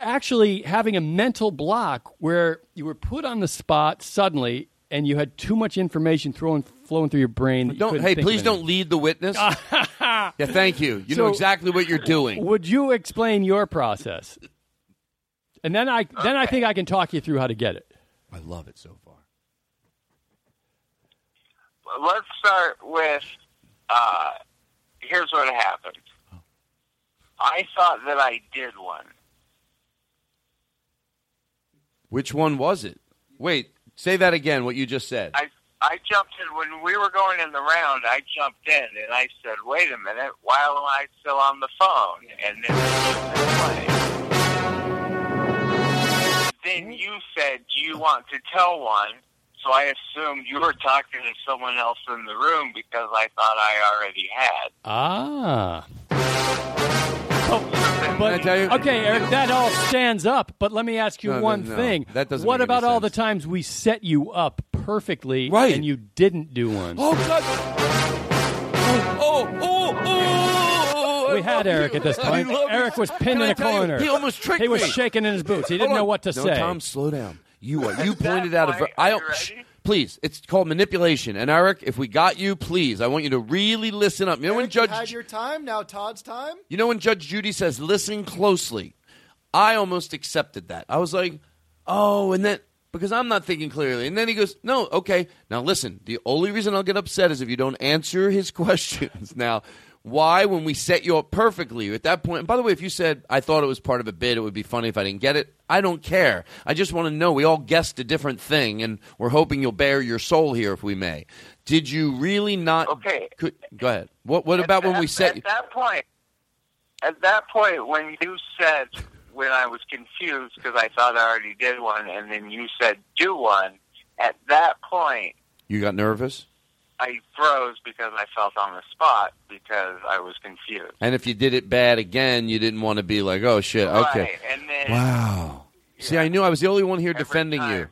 actually having a mental block where you were put on the spot suddenly and you had too much information flowing, flowing through your brain? that Don't. couldn't Hey, think please anything? don't lead the witness. yeah, thank you. You know exactly what you're doing. Would you explain your process? And then I then I think I can talk you through how to get it. I love it so far. Let's start with uh, here's what happened. I thought that I did one. Which one was it? Wait, say that again. What you just said. I I jumped in when we were going in the round. I jumped in and I said, "Wait a minute, why am I still on the phone?" And then then you said, "Do you want to tell one?" So I assumed you were talking to someone else in the room because I thought I already had. Ah. Oh, I but, tell you? okay, Eric, that all stands up. But let me ask you No, no, one no. thing. That doesn't What make any about all the times we set you up perfectly Right. and you didn't do one? Oh God! Oh, oh, oh, oh! oh we had Eric at this point. Eric was pinned in a tell you, corner. he almost tricked me. He was me. shaking in his boots. He didn't know what to no, say. Tom, slow down. You are you pointed out a. ver- I don't. Please. It's called manipulation. And Eric, if we got you, please, I want you to really listen up. You know when Eric, you Judge had your time. Now Todd's time. you know when Judge Judy says, listen closely, I almost accepted that. I was like, oh, and then, because I'm not thinking clearly. And then he goes, no, okay. Now listen, the only reason I'll get upset is if you don't answer his questions. Now, why, when we set you up perfectly at that point, and by the way, if you said, I thought it was part of a bid, it would be funny if I didn't get it, I don't care. I just want to know. We all guessed a different thing, and we're hoping you'll bare your soul here if we may. Did you really not? Okay. Could, go ahead. What, what about when we set at you? that point? At that point, when you said when I was confused because I thought I already did one, and then you said do one. At that point, You got nervous? I froze because I felt on the spot because I was confused. And if you did it bad again, you didn't want to be like, oh shit, okay. Right, and then Wow. See, I knew I was the only one here defending you.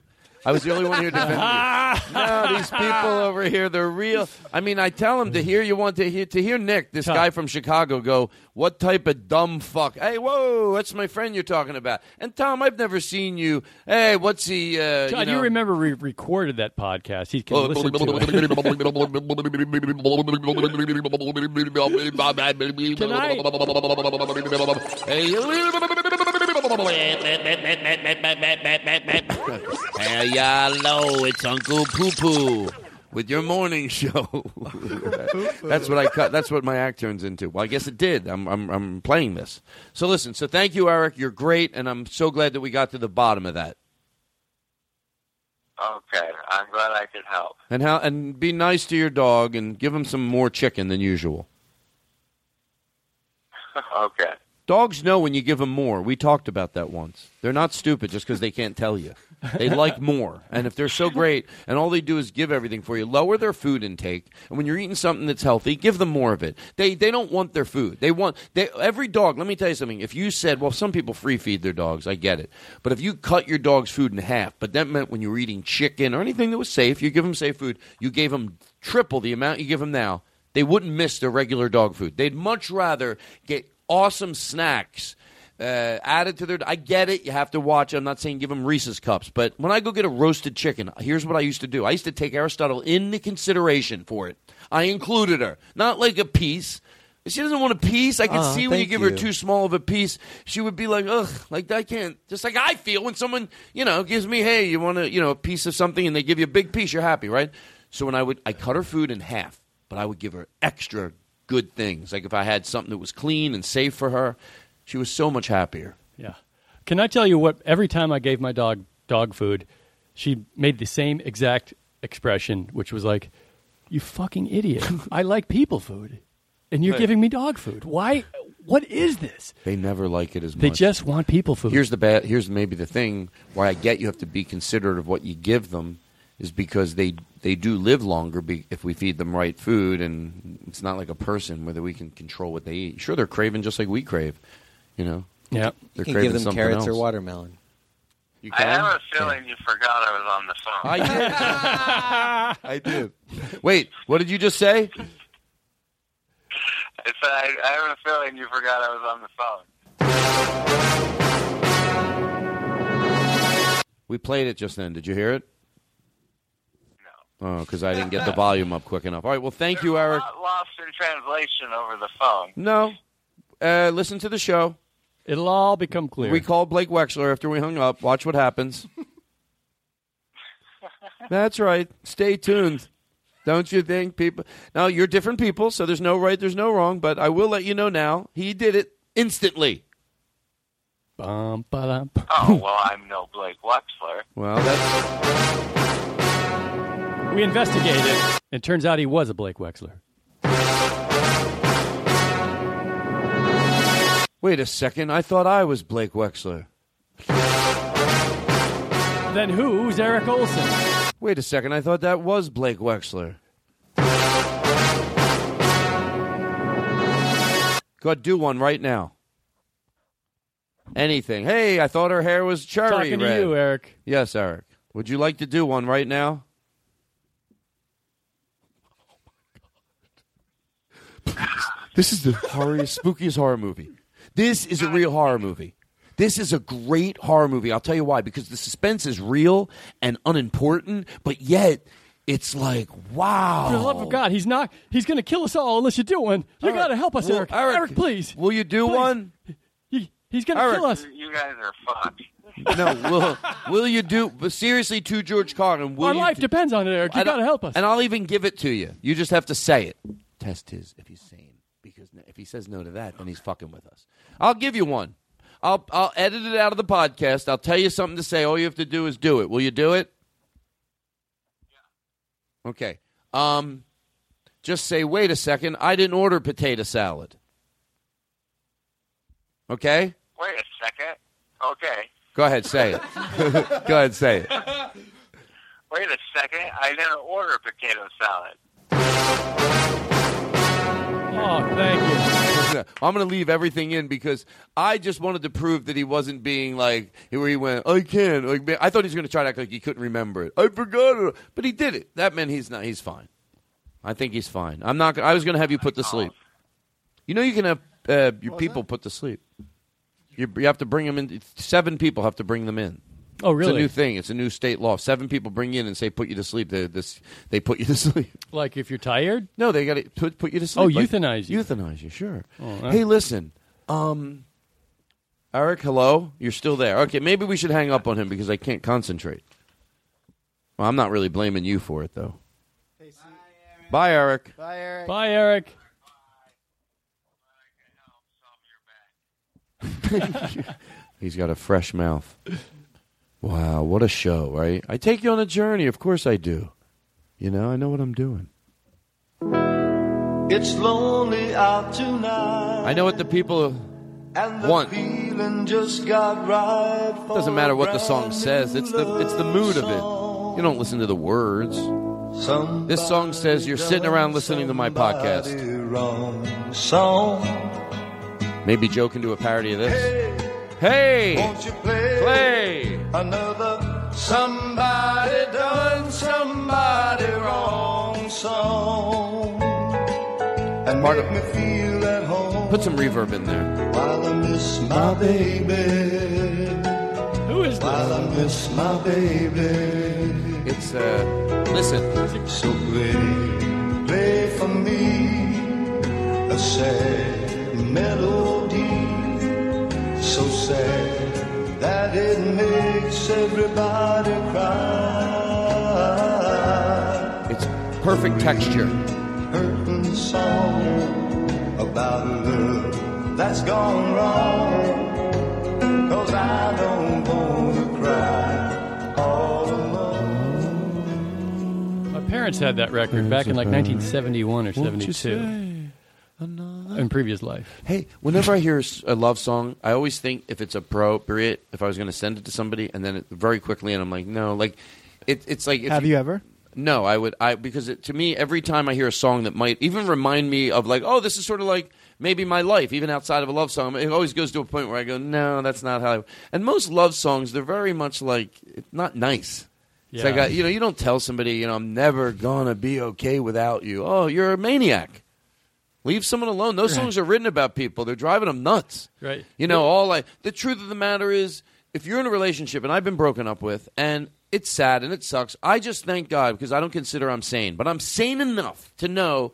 I was the only one here defending you. No, these people over here, they're real. I mean, I tell them to hear you want to hear to hear Nick, this guy from Chicago, go, "What type of dumb fuck?" Hey, whoa, that's my friend you're talking about. And Tom, I've never seen you. Hey, what's he? Uh, Todd, you you, remember we recorded that podcast. He can listen to it. Tonight. Hey, hello, it's Uncle Poo Poo with your morning show. that's what I cut. That's what my act turns into. Well, I guess it did. I'm, I'm, I'm playing this. So listen. So thank you, Eric. You're great, and I'm so glad that we got to the bottom of that. okay, I'm glad I could help. And how? And be nice to your dog, and give him some more chicken than usual. okay. Dogs know when you give them more. We talked about that once. They're not stupid just because they can't tell you. They like more. And if they're so great and all they do is give everything for you, lower their food intake. And when you're eating something that's healthy, give them more of it. They they don't want their food. They want they, every dog. Let me tell you something. If you said, well, some people free feed their dogs, I get it. But if you cut your dog's food in half, but that meant when you were eating chicken or anything that was safe, you give them safe food. You gave them triple the amount you give them now. They wouldn't miss their regular dog food. They'd much rather get awesome snacks uh, added to their. I get it. You have to watch. I'm not saying give them Reese's cups, but when I go get a roasted chicken, here's what I used to do. I used to take Aristotle into consideration for it. I included her, not like a piece. She doesn't want a piece, I can Oh, see when you give her too small of a piece, she would be like, ugh, like I can't. Just like I feel when someone, you know, gives me, hey, you want to, you know, a piece of something, and they give you a big piece, you're happy, right? So when I would, I cut her food in half, but I would give her extra good things. Like if I had something that was clean and safe for her, she was so much happier. Yeah. Can I tell you what? Every time I gave my dog dog food, she made the same exact expression, which was like, "You fucking idiot! I like people food, and you're giving me dog food. Why? What is this?" They never like it as They much. They just want people food. Here's the bad. Here's maybe the thing why I get you have to be considerate of what you give them is because they they do live longer be, if we feed them right food, and it's not like a person whether we can control what they eat. Sure, they're craving just like we crave, you know. Yeah, they're You can craving give them something carrots or watermelon. You I have a feeling you forgot I was on the phone. I did. I did. Wait, what did you just say? I said I, I have a feeling you forgot I was on the phone. We played it just then. Did you hear it? No. Oh, because I didn't get the volume up quick enough. All right. Well, thank you, Eric. Not lost in translation over the phone. No. Uh, listen to the show. It'll all become clear. We called Blake Wexler after we hung up. Watch what happens. That's right. Stay tuned. Don't you think, people? Now, you're different people, so there's no right, there's no wrong, but I will let you know now. He did it instantly. Bum, ba-dum. Oh, well, I'm no Blake Wexler. Well, that's. We investigated. It turns out he was a Blake Wexler. Wait a second. I thought I was Blake Wexler. Then who's Eric Olson? Wait a second. I thought that was Blake Wexler. Go ahead, do one right now. Anything. Hey, I thought her hair was cherry Talking to you, Eric. Yes, Eric. Would you like to do one right now? This is the horriest, spookiest horror movie. This is a real horror movie. This is a great horror movie. I'll tell you why. Because the suspense is real and unimportant, but yet it's like, wow. For the love of God, he's not. He's going to kill us all unless you do one. You got to help us, Well, Eric. Eric, please. Will you do Please. one? He, he's going to Eric. kill us. You guys are fucked. No, will will you do? But seriously, to George Carlin, will Our you life do- depends on it, Eric. You And I- got to help us. And I'll even give it to you. You just have to say it. Test his if he's sane. Because if he says no to that, then he's fucking with us. I'll give you one. I'll I'll edit it out of the podcast. I'll tell you something to say. All you have to do is do it. Will you do it? Yeah. Okay. Um, just say, wait a second. I didn't order potato salad. Okay. Wait a second. Okay. Go ahead, say it. Go ahead, say it. Wait a second. I didn't order potato salad. Oh, thank you. I'm going to leave everything in because I just wanted to prove that he wasn't being like where he went. I can't. Like I thought he was going to try to act like he couldn't remember it. I forgot it, but he did it. That meant he's not. He's fine. I think he's fine. I'm not. I was going to have you put to sleep. You know, you can have uh, your people put to sleep. You, you have to bring them in. Seven people have to bring them in. Oh, really? It's a new thing. It's a new state law. Seven people bring you in and say put you to sleep. They, this, they put you to sleep. Like if you're tired? No, they got to put, put you to sleep. Oh, Like, euthanize you. Euthanize you, sure. Oh, uh. hey, listen. Um, Eric, hello? You're still there. Okay, maybe we should hang up on him because I can't concentrate. Well, I'm not really blaming you for it, though. Bye, Eric. Bye, Eric. Bye, Eric. He's got a fresh mouth. Wow, what a show, right? I take you on a journey. Of course I do. You know, I know what I'm doing. It's lonely out tonight. I know what the people And the want. feeling just got right. for Doesn't matter what the song says. It's the it's the mood of it. You don't listen to the words. This song says you're sitting around listening to my podcast. Maybe can do a parody of this. Hey, you play, play. Another somebody done somebody wrong song and Part make of- me feel at home Put some reverb in there. while I miss my baby. Who is While I miss my baby. It's uh, listen. So play, play for me a sad melody, so sad that it makes everybody cry. It's perfect texture. Hurting song about love that's gone wrong. Cause I don't wanna cry all alone. My parents had that record back in like 1971 or 72. In previous life. Hey, whenever I hear a love song, I always think if it's appropriate, if I was going to send it to somebody, and then it, very quickly, and I'm like, no, like it, it's like. If Have you ever? No, I would. I because it, to me, every time I hear a song that might even remind me of like, oh, this is sort of like maybe my life, even outside of a love song. It always goes to a point where I go, no, that's not how. I, and most love songs, they're very much like not nice. It's Yeah. like uh, you know, you don't tell somebody, you know, I'm never gonna be okay without you. Oh, you're a maniac. Leave someone alone. Those Right. songs are written about people. They're driving them nuts. Right. You know, all like the truth of the matter is, if you're in a relationship, and I've been broken up with, and it's sad and it sucks, I just thank God because I don't consider I'm sane, but I'm sane enough to know.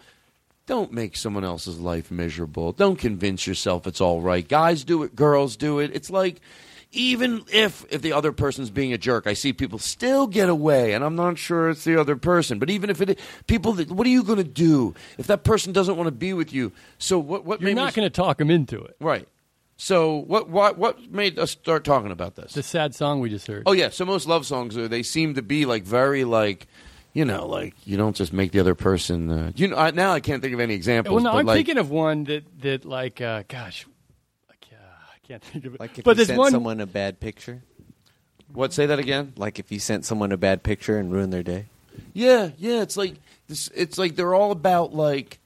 Don't make someone else's life miserable. Don't convince yourself it's all right. Guys do it, girls do it. It's like even if if the other person's being a jerk, I see people still get away, and I'm not sure it's the other person. But even if it, people, that- what are you going to do if that person doesn't want to be with you? So what? What You're made not going to talk them into it. Right. So what what what made us start talking about this? The sad song we just heard. Oh yeah, so most love songs are they seem to be like very like you know like you don't just make the other person uh, you know I, now I can't think of any examples. Well, no, I'm like, thinking of one that that like, uh, gosh, can't think of it. Like if but you sent one. someone a bad picture. What? Say that again. Like if you sent someone a bad picture and ruined their day. Yeah, yeah. It's like this. It's like they're all about like.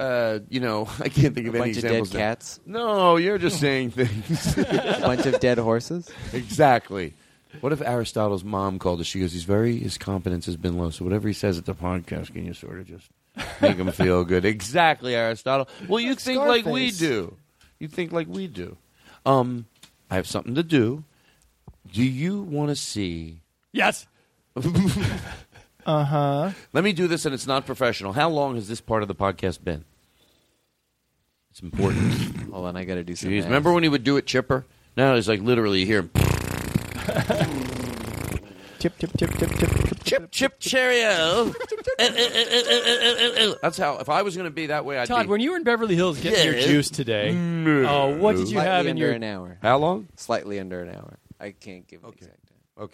Uh, you know, I can't think of A any bunch of dead examples. now. cats? No, you're just saying things. A bunch of dead horses. Exactly. What if Aristotle's mom called us? She goes, "He's very his confidence has been low, so whatever he says at the podcast, can you sort of just make him feel good?" Exactly, Aristotle. Well, you think like we do. You think like we do. Um, I have something to do. Do you want to see? Yes. Uh huh. Let me do this, and it's not professional. How long has this part of the podcast been? It's important. Hold on, I got to do something. Jeez, remember when he would do it chipper? Now it's like literally you hear him. Chip, chip, chip, chip, chip, chip, chip, chip, Cheerio. Eh, eh, eh, That's how. If I was going to be that way, I'd Todd, be. when you were in Beverly Hills getting your Yeah. juice today, No. uh, what did you Slightly have in under your? an hour? How long? Slightly under an hour. I can't give an exact time.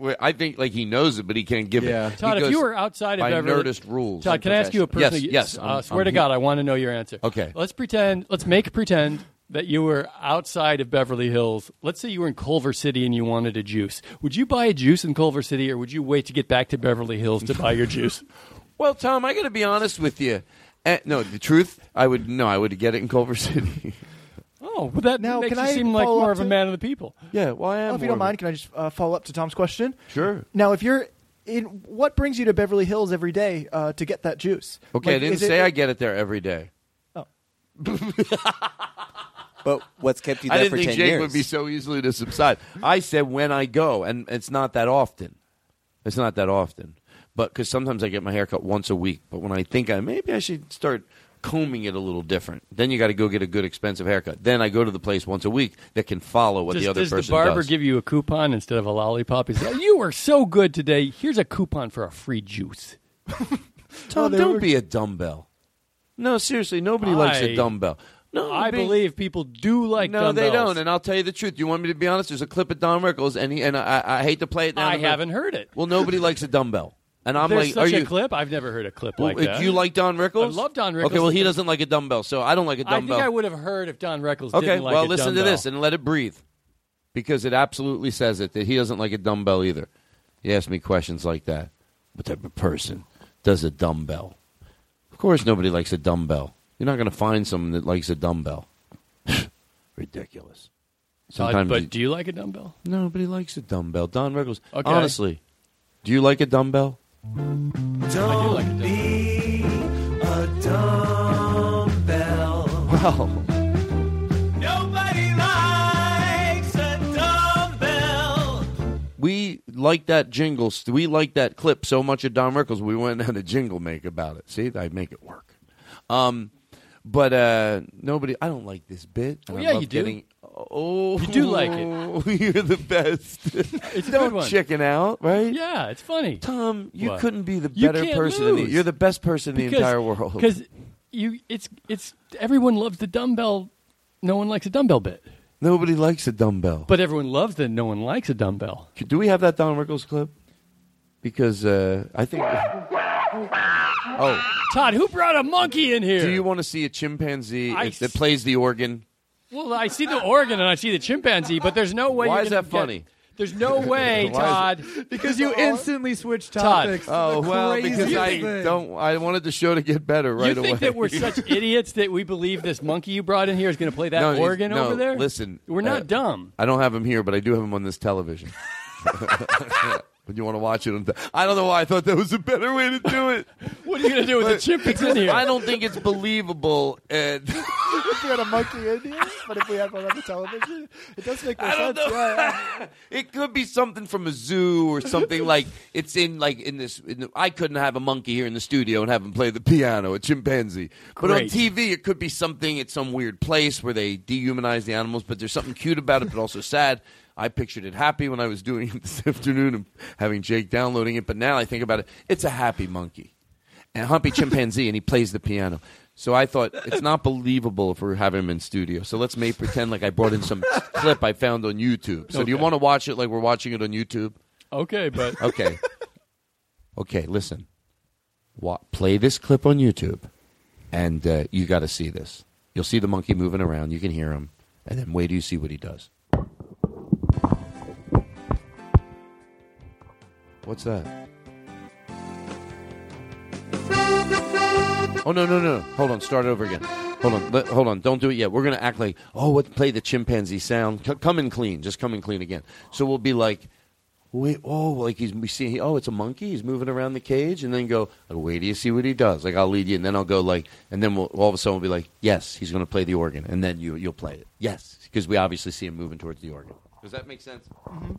Okay. I think like he knows it, but he can't give Yeah. it. Todd, if Because you were outside of by Beverly, Nerdist rules. Todd, can I ask you a Yes, personal? yes. Uh, I'm- swear I'm to here. God, I want to know your answer. Okay. Let's pretend. Let's make pretend that you were outside of Beverly Hills. Let's say you were in Culver City and you wanted a juice. Would you buy a juice in Culver City, or would you wait to get back to Beverly Hills to buy your juice? Well, Tom, I got to be honest with you. Eh, no, the truth, I would no, I would get it in Culver City. Oh, but that Now, makes can you I seem like follow more up of a to- man of the people. yeah, well, I am. Well, if you don't of a- mind, can I just uh, follow up to Tom's question? Sure. Now, if you're in, what brings you to Beverly Hills every day uh, to get that juice? Okay, I didn't is it- say I get it there every day. But what's kept you there I there didn't for think ten Jake years? would be so easily to subside. I said when I go, and it's not that often. It's not that often, but because sometimes I get my hair cut once a week. But when I think I maybe I should start combing it a little different, then you got to go get a good expensive haircut. Then I go to the place once a week that can follow what does the other does person the barber does. give you a coupon instead of a lollipop? He says, "Oh, "You were so good today. Here's a coupon for a free juice." Tom, they don't were- be a dumbbell. No, seriously, nobody likes a I- dumbbell. No, I being- believe people do like No, they don't. And I'll tell you the truth. Do you want me to be honest? There's a clip of Don Rickles, and he, and I, I hate to play it. now. I haven't heard it. Well, nobody likes a dumbbell, and I'm There's like, such are a you? clip. I've never heard a clip like if that. you like Don Rickles? I love Don Rickles. Okay, well, he doesn't like a dumbbell, so I don't like a dumbbell. I think I would have heard if Don Rickles okay, didn't like well, listen dumbbell. to this and let it breathe, because it absolutely says it that he doesn't like a dumbbell either. He asked me questions like that. What type of person does a dumbbell? Of course, nobody likes a dumbbell. You're not going to find someone that likes a dumbbell. Ridiculous. Todd, Sometimes but you- do you like a dumbbell? Nobody likes a dumbbell. Don Rickles. Okay. Honestly, do you like a dumbbell? Don't be a dumbbell. Well, Nobody likes a dumbbell. we like that jingle. We like that clip so much of Don Rickles. We went and had a jingle make about it. See, I make it work. Um, but uh, nobody. I don't like this bit. and Well, I yeah, love you do. Getting, oh, You do like it. You're the best. It's a don't good one. chicken out, right? Yeah, it's funny. Tom, you What? couldn't be the You better can't person. In the, lose. you're the best person in the entire world. Because you, it's it's everyone loves the dumbbell. No one likes a dumbbell bit, nobody likes a dumbbell. but everyone loves that no one likes a dumbbell. Do we have that Don Rickles clip? Because uh, I think. Oh, Todd, who brought a monkey in here? do you want to see a chimpanzee I that plays the organ? Well, I see the organ and I see the chimpanzee, but there's no way. Why you're is gonna that get- funny? There's no way, Todd. Because you instantly switched Todd. topics. Oh well, because I thing. don't. I wanted the show to get better right away. you think away. that we're such idiots that we believe this monkey you brought in here is going to play that No, organ no, over there? Listen, we're not uh, dumb. I don't have him here, but I do have him on this television. but you want to watch it? On th- I don't know why I thought that was a better way to do it. What are you going to do with the chimp that's in here? I don't think it's believable. And if we had a monkey in here, but if we had one on the television, it does make more I don't sense. know. Yeah, yeah. it could be something from a zoo or something like it's in like in this. In the, I couldn't have a monkey here in the studio and have him play the piano, a chimpanzee. But on TV, it could be something at some weird place where they dehumanize the animals, but there's something cute about it, but also sad. I pictured it happy when I was doing it this afternoon and having Jake downloading it, but now I think about it, it's a happy monkey and humpy chimpanzee, and he plays the piano. So I thought it's not believable if we're having him in studio. So let's make pretend like I brought in some clip I found on YouTube. So do you want to watch it like we're watching it on YouTube? Okay, but Okay. okay, listen. Wa- play this clip on YouTube, and uh, you got to see this. You'll see the monkey moving around. You can hear him, and then wait till you see what he does. What's that? Oh no no no! Hold on, start over again. Hold on, let, hold on. Don't do it yet. We're gonna act like oh, what? Play the chimpanzee sound. C- come in clean. Just come in clean again. So we'll be like, wait, oh, like he's we see, oh, it's a monkey. He's moving around the cage, and then go, like, wait, do you see what he does? Like, I'll lead you, and then I'll go like, and then we'll, all of a sudden we'll be like, yes, he's to play the organ, and then you you'll play it, yes, because we obviously see him moving towards the organ. Does that make sense?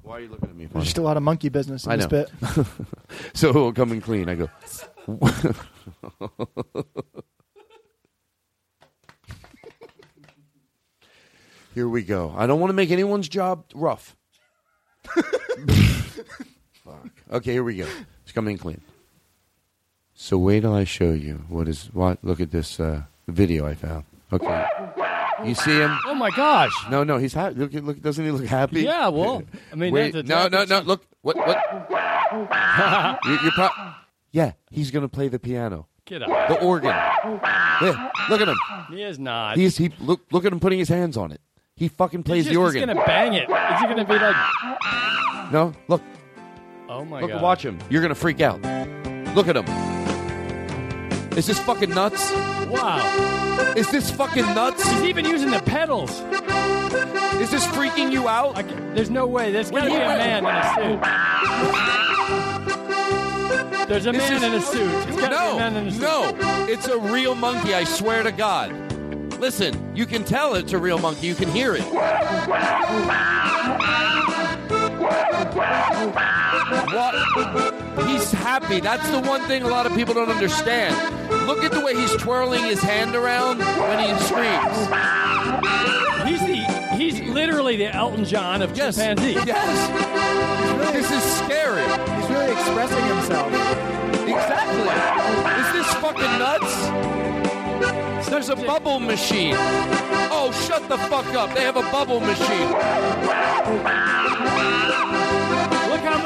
Why are you looking at me? There's funny? just a lot of monkey business in I this know. bit. so coming clean, I go. Here we go. I don't want to make anyone's job rough. Fuck. Okay, here we go. It's coming clean. So wait till I show you what is what. Look at this uh, video I found. Okay, you see him? Oh my gosh! No, no, he's happy. Look, look, doesn't he look happy? Yeah, well, I mean, wait, that's a- no, no, no. Look, what, what? you, you're pro- yeah, he's gonna play the piano, Get out. the organ. Yeah, look at him. He is not. He's he look look at him putting his hands on it. He fucking plays he's the just, organ. He's gonna bang it. Is he gonna be like? No, look, Oh my look, god! watch him. You're gonna freak out. Look at him. Is this fucking nuts? Wow! Is this fucking nuts? He's even using the pedals. Is this freaking you out? There's no way. There's gotta be a man in a suit. There's a man in a suit. No, a man in a suit. no, it's a real monkey. I swear to God. Listen, you can tell it's a real monkey. You can hear it. What? He's happy. That's the one thing a lot of people don't understand. Look at the way he's twirling his hand around when he screams. He's the he's literally the Elton John of Yes. chimpanzee. Yes. This is scary. He's really expressing himself. Exactly. Is this fucking nuts? There's a bubble machine. Oh, shut the fuck up. They have a bubble machine.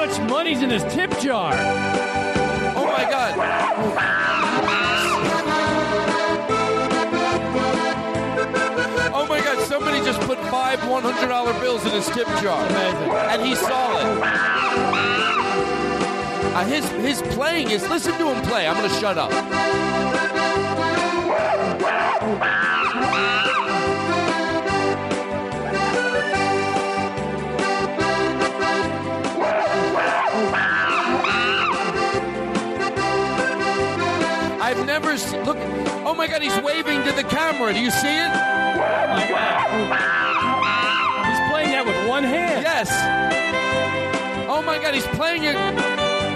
Much money's in his tip jar. Oh my god. Oh my god, somebody just put five $100 bills in his tip jar. Amazing. And he saw it. Uh, his, his playing is, listen to him play. I'm going to shut up. Never. Look. Oh my God, he's waving to the camera. Do you see it? Oh my god! He's playing that with one hand. Yes. Oh my God, he's playing it.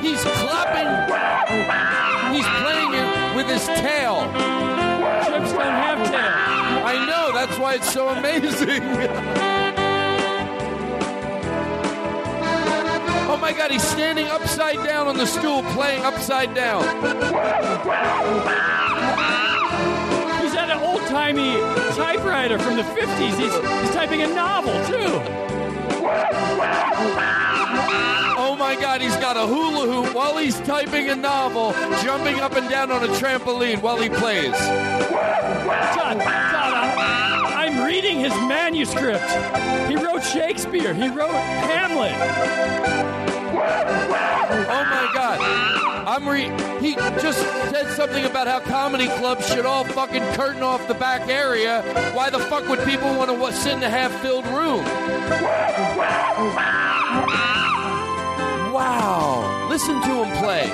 He's clapping. He's playing it with his tail. Chips don't have tail. I know. That's why it's so amazing. Oh my God, he's standing upside down on the stool playing upside down. He's at an old timey typewriter from the 50s. He's, he's typing a novel, too. Oh my God, he's got a hula hoop while he's typing a novel, jumping up and down on a trampoline while he plays. Todd, Todd, I'm reading his manuscript. He wrote Shakespeare. He wrote Hamlet. Oh my God. I'm re. He just said something about how comedy clubs should all fucking curtain off the back area. Why the fuck would people want to sit in a half filled room? Wow. Listen to him play.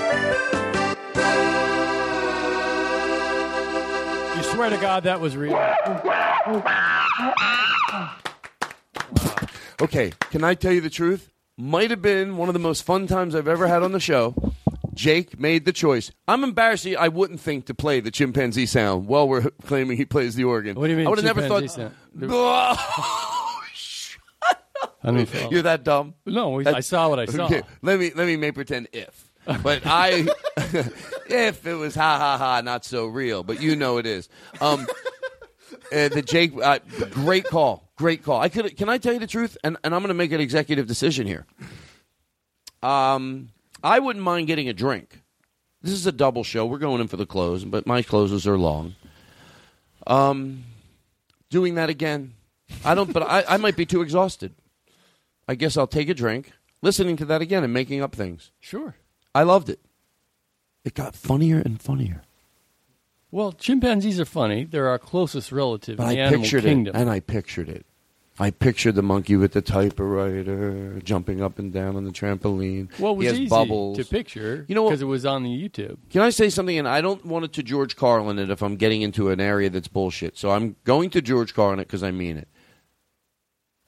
You swear to God that was real. Okay, can I tell you the truth? Might have been one of the most fun times I've ever had on the show. Jake made the choice. I'm embarrassed. I wouldn't think to play the chimpanzee sound while we're claiming he plays the organ. What do you mean I would have never thought. chimpanzee Oh, I mean, You're that dumb? No, I saw what I saw. Okay, let me let me make pretend if. But I, if it was ha ha ha, not so real. But you know it is. Um, uh, the Jake, uh, great call, great call. I could. Can I tell you the truth? And and I'm going to make an executive decision here. Um, I wouldn't mind getting a drink. This is a double show. We're going in for the close, but my closes are long. Um, doing that again, I don't. But I, I might be too exhausted. I guess I'll take a drink, listening to that again, and making up things. Sure. I loved it. It got funnier and funnier. Well, chimpanzees are funny. They're our closest relative But in the I animal pictured kingdom. it, and I pictured it. I pictured the monkey with the typewriter jumping up and down on the trampoline. Well, was he has easy bubbles. to picture You know because it was on the YouTube. Can I say something? And I don't want it to George Carlin it if I'm getting into an area that's bullshit. So I'm going to George Carlin it because I mean it.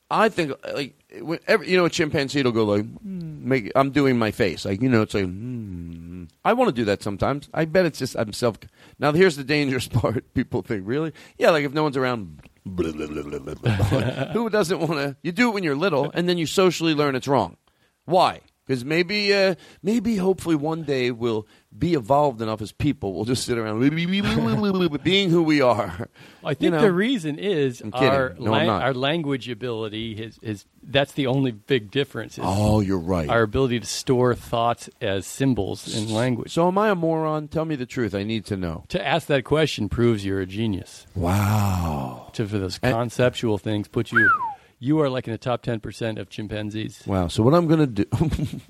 I think like whenever, you know a chimpanzee will go like make I'm doing my face like you know it's like hmm. I want to do that sometimes. I bet it's just I'm self. Now here's the dangerous part. People think really yeah like if no one's around. blah, blah, blah. Who doesn't want to? You do it when you're little, and then you socially learn it's wrong. Why? Because maybe, uh, maybe, hopefully, one day we'll be evolved enough as people. We'll just sit around being who we are. I think You know? the reason is our No, I'm our language ability is, is that's the only big difference. Oh, you're right. Our ability to store thoughts as symbols in language. So, am I a moron? Tell me the truth. I need to know. To ask that question proves you're a genius. Wow. To for those conceptual things, put you you are like in the top ten percent of chimpanzees. Wow. So, what I'm going to do.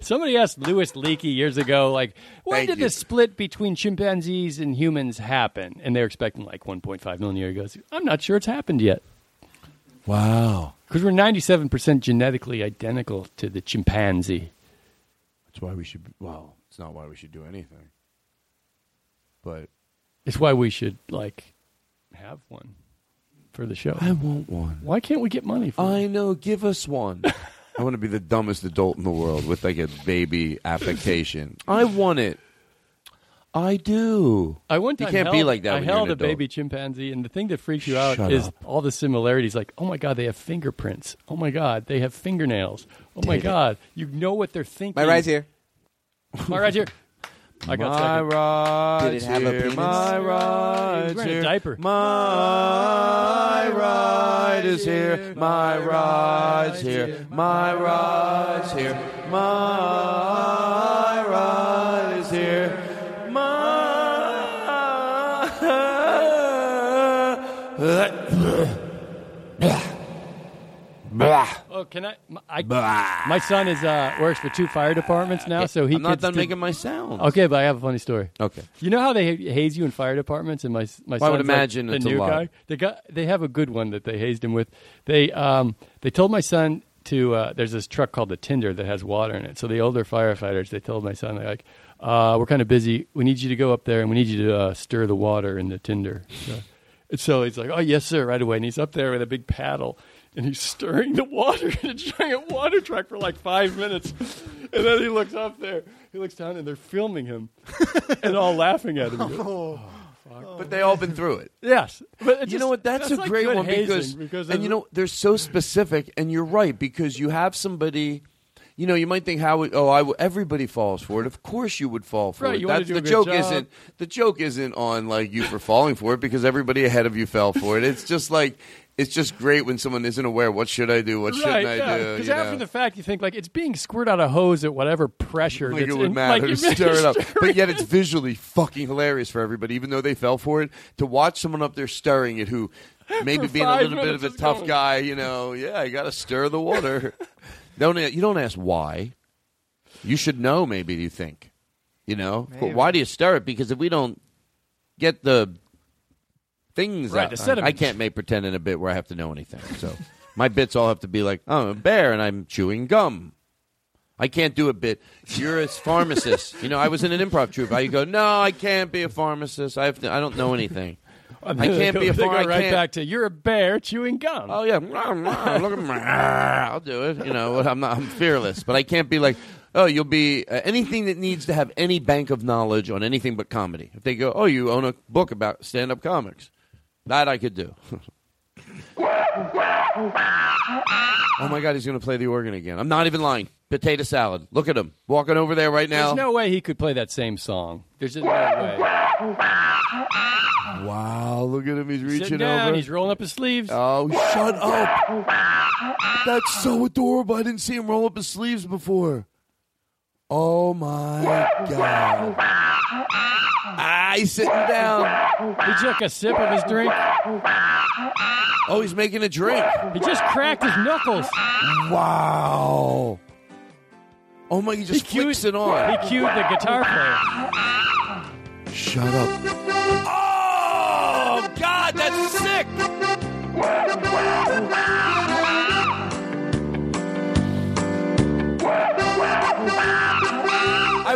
Somebody asked Louis Leakey years ago, like, when Thank did you. the split between chimpanzees and humans happen? And they're expecting like 1.5 million years. ago. I'm not sure it's happened yet. wow. Because we're 97% genetically identical to the chimpanzee. That's why we should. Well, it's not why we should do anything. But It's why we should, like, have one for the show. I want one. Why can't we get money for I know. Give us one. I want to be the dumbest adult in the world with like a baby affectation. I want it. I do. I one You can't be like that I when you're held an a adult. baby chimpanzee, and the thing that freaks you out Shut is up. all the similarities. Like, oh my god, they have fingerprints. Oh my god, they have fingernails. Oh my Did it. god, you know what they're thinking. My ride's here. My ride's here. I got My second. ride's Did it have a here, penis? My ride's wearing a here. diaper. My ride is here. My ride's here. My ride's here. My ride is here. My. Oh, can I? my- I my son is uh, works for two fire departments now, so he. I'm not done making my sounds. Okay, but I have a funny story. Okay. You know how they haze you in fire departments, and my my Well, I would son's like imagine the it's a new lot. guy. They got they have a good one that they hazed him with. They um they told my son to uh, there's this truck called the Tender that has water in it. So the older firefighters they told my son they're like, uh, we're kind of busy. We need you to go up there and we need you to uh, stir the water in the Tender. So, and so he's like, oh yes sir, right away. And he's up there with a big paddle. And he's stirring the water in a giant water truck for like five minutes. And then he looks up there. He looks down and they're filming him and all laughing at him. Oh. Oh, he Oh. But they all been through it. Yes, but you just- know what? That's, that's a great good one because, because and you know they're so specific, and you're right because you have somebody. You know, you might think how oh I would- everybody falls for it. Of course, you would fall for Right, it. That's the joke. job. Isn't the joke isn't on like you for falling for it because everybody ahead of you fell for it. It's just like it's just great when someone isn't aware. What should I do? What right, shouldn't I yeah. do? Because after know? the fact, you think like it's being squirted out a hose at whatever pressure. like it would in, matter like, to stir it up. But yet it's visually fucking hilarious for everybody, even though they fell for it. To watch someone up there stirring it who maybe being a little bit of a tough going. guy, you know, yeah, I got to stir the water. don't you don't ask why. You should know. Maybe you think, you know, but why do you stir it? Because if we don't get the things Right, out, I. I can't make pretend in a bit where I have to know anything. So my bits all have to be like, oh, I'm a bear and I'm chewing gum. I can't do a bit. You're a pharmacist. you know, I was in an improv troupe. I go, no, I can't be a pharmacist. I have to. I don't know anything. I And then they can't go- be a pharmacist. right back to you're a bear chewing gum. Oh yeah, look at me. I'll do it. You know, I'm not. I'm fearless, but I can't be like, oh, you'll be uh, anything that needs to have any bank of knowledge on anything but comedy. If they go, oh, you own a book about stand-up comics, that I could do. oh my God, he's going to play the organ again. I'm not even lying. Potato salad. Look at him walking over there right now. There's no way he could play that same song. There's just no way. Wow, look at him. He's reaching Sitting down, over. he's rolling up his sleeves. Oh, shut up. That's so adorable. I didn't see him roll up his sleeves before. Oh my God. Ah, he's sitting down. He took a sip of his drink. Oh, he's making a drink. He just cracked his knuckles. Wow. Oh my, he just He cued- flicks it on. He cued the guitar player. Shut up. Oh, God, that's sick.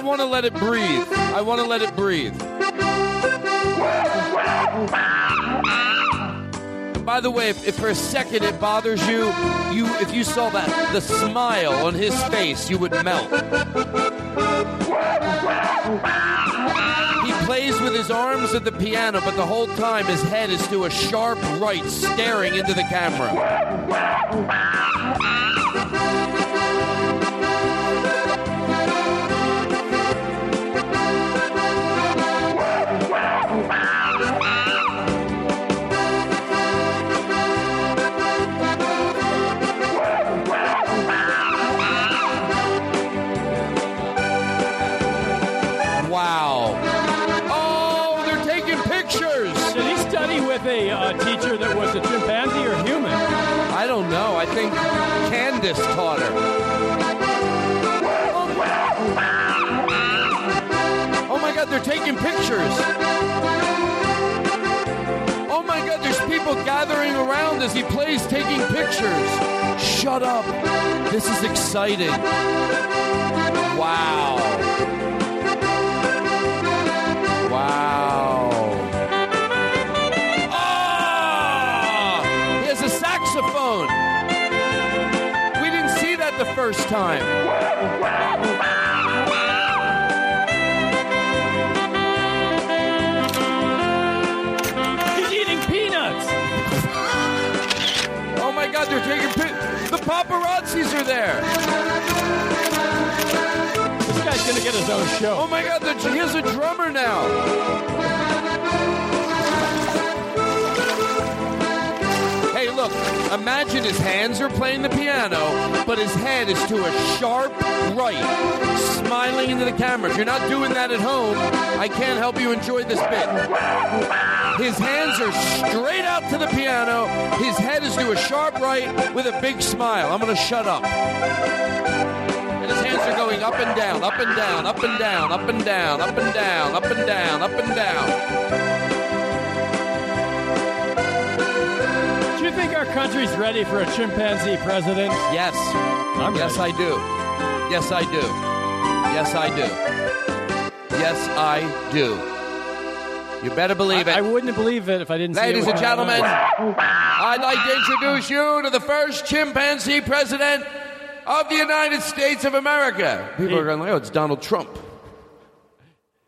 I want to let it breathe. I want to let it breathe. And by the way, if, if for a second it bothers you, you if you saw that the smile on his face, you would melt. He plays with his arms at the piano, but the whole time his head is to a sharp right, staring into the camera. They're taking pictures. Oh my God, there's people gathering around as he plays taking pictures. Shut up. This is exciting. Wow. Wow. Ah! He has a saxophone. We didn't see that the first time. They're taking pic. The paparazzis are there. This guy's gonna get his own show. Oh my God, the, he has a drummer now. Hey, look, imagine his hands are playing the piano, but his head is to a sharp right, smiling into the camera. If you're not doing that at home, I can't help you enjoy this bit. His hands are straight out to the piano, his head is to a sharp right with a big smile. I'm going to shut up. And his hands are going up and down, up and down, up and down, up and down, up and down, up and down, up and down. Do you think our country's ready for a chimpanzee president? Yes. I'm yes, I ready. do. Yes, I do. Yes, I do. Yes, I do. You better believe it. I wouldn't believe it if I didn't see it Ladies and gentlemen. I'd like to introduce you to the first chimpanzee president of the United States of America. People are going like, oh, it's Donald Trump.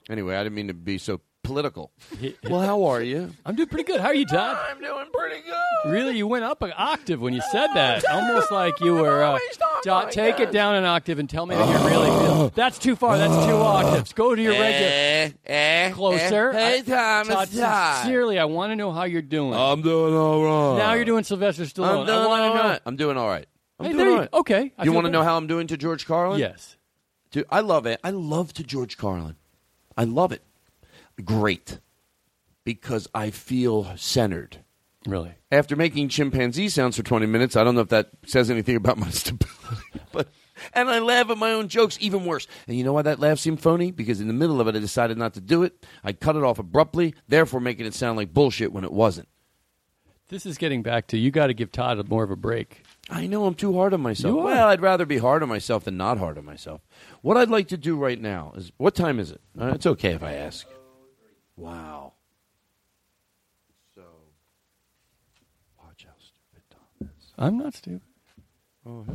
Anyway, I didn't mean to be so political. well, how are you? I'm doing pretty good. How are you, Todd? I'm doing pretty good. Really, you went up an octave when you said that. Almost like you were. Uh, Todd, take it down an octave and tell me how you really feel. That's too far. That's two octaves. Go to your regular. Eh, Closer. Hey, Tom, Todd, Todd. sincerely, I want to know how you're doing. I'm doing all right. now you're doing Sylvester Stallone. I'm doing I want all to know. I'm doing all right. I'm Hey, doing all you- okay, I you want to know how I'm doing to George Carlin? Yes. Dude, I love it. I love to George Carlin. I love it. Great. Because I feel centered. Really? After making chimpanzee sounds for 20 minutes, I don't know if that says anything about my stability, but and I laugh at my own jokes even worse. And you know why that laugh seemed phony? Because in the middle of it I decided not to do it. I cut it off abruptly, therefore making it sound like bullshit when it wasn't. This is getting back to you got to give Todd more of a break. I know I'm too hard on myself. Well, I'd rather be hard on myself than not hard on myself. What I'd like to do right now is what time is it? Uh, it's okay if I ask. Wow. So, watch how stupid Tom is. I'm not stupid. Oh,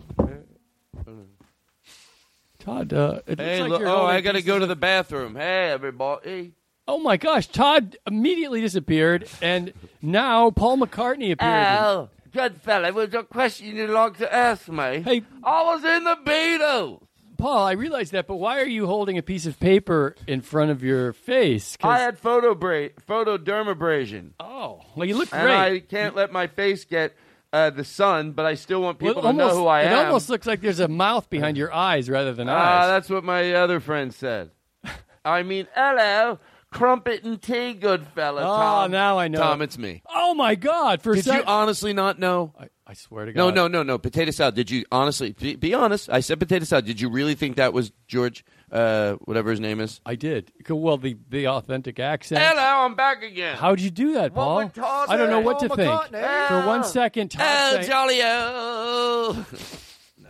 Todd, uh, it hey, looks like oh, I got to go to the bathroom. Hey, everybody. Oh my gosh, Todd immediately disappeared, and now Paul McCartney appeared. Al, good fella, was a question you'd like to ask me? Hey, I was in the Beatles. Paul, I realize that, but why are you holding a piece of paper in front of your face? I had photo bra- photodermabrasion. Oh, well, you look and great. I can't let my face get uh, the sun, but I still want people Well, to almost, know who I it am. It almost looks like there's a mouth behind your eyes rather than eyes. Ah, eyes. that's what my other friend said. I mean, hello, crumpet and tea, good fella. Oh, Tom. now I know. Tom, it's me. Oh my God! For Did you honestly not know? I swear to God. No, no, no, no. Potato salad. Did you honestly be, be honest? I said potato salad. Did you really think that was George, uh, whatever his name is? I did. Well, the the authentic accent. Hello, I'm back again. How'd you do that, Paul? would Todd I don't know what to think. McCartney. For one second, Todd El saying- Jolly-O.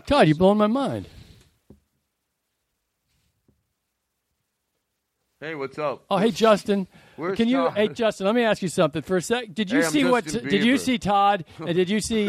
Todd, you're blowing my mind. Hey, what's up? Oh, hey, Justin. Where's Can you? Hey, Justin. Let me ask you something. For a sec, did you Hey, see what? Did you see Todd? And did you see?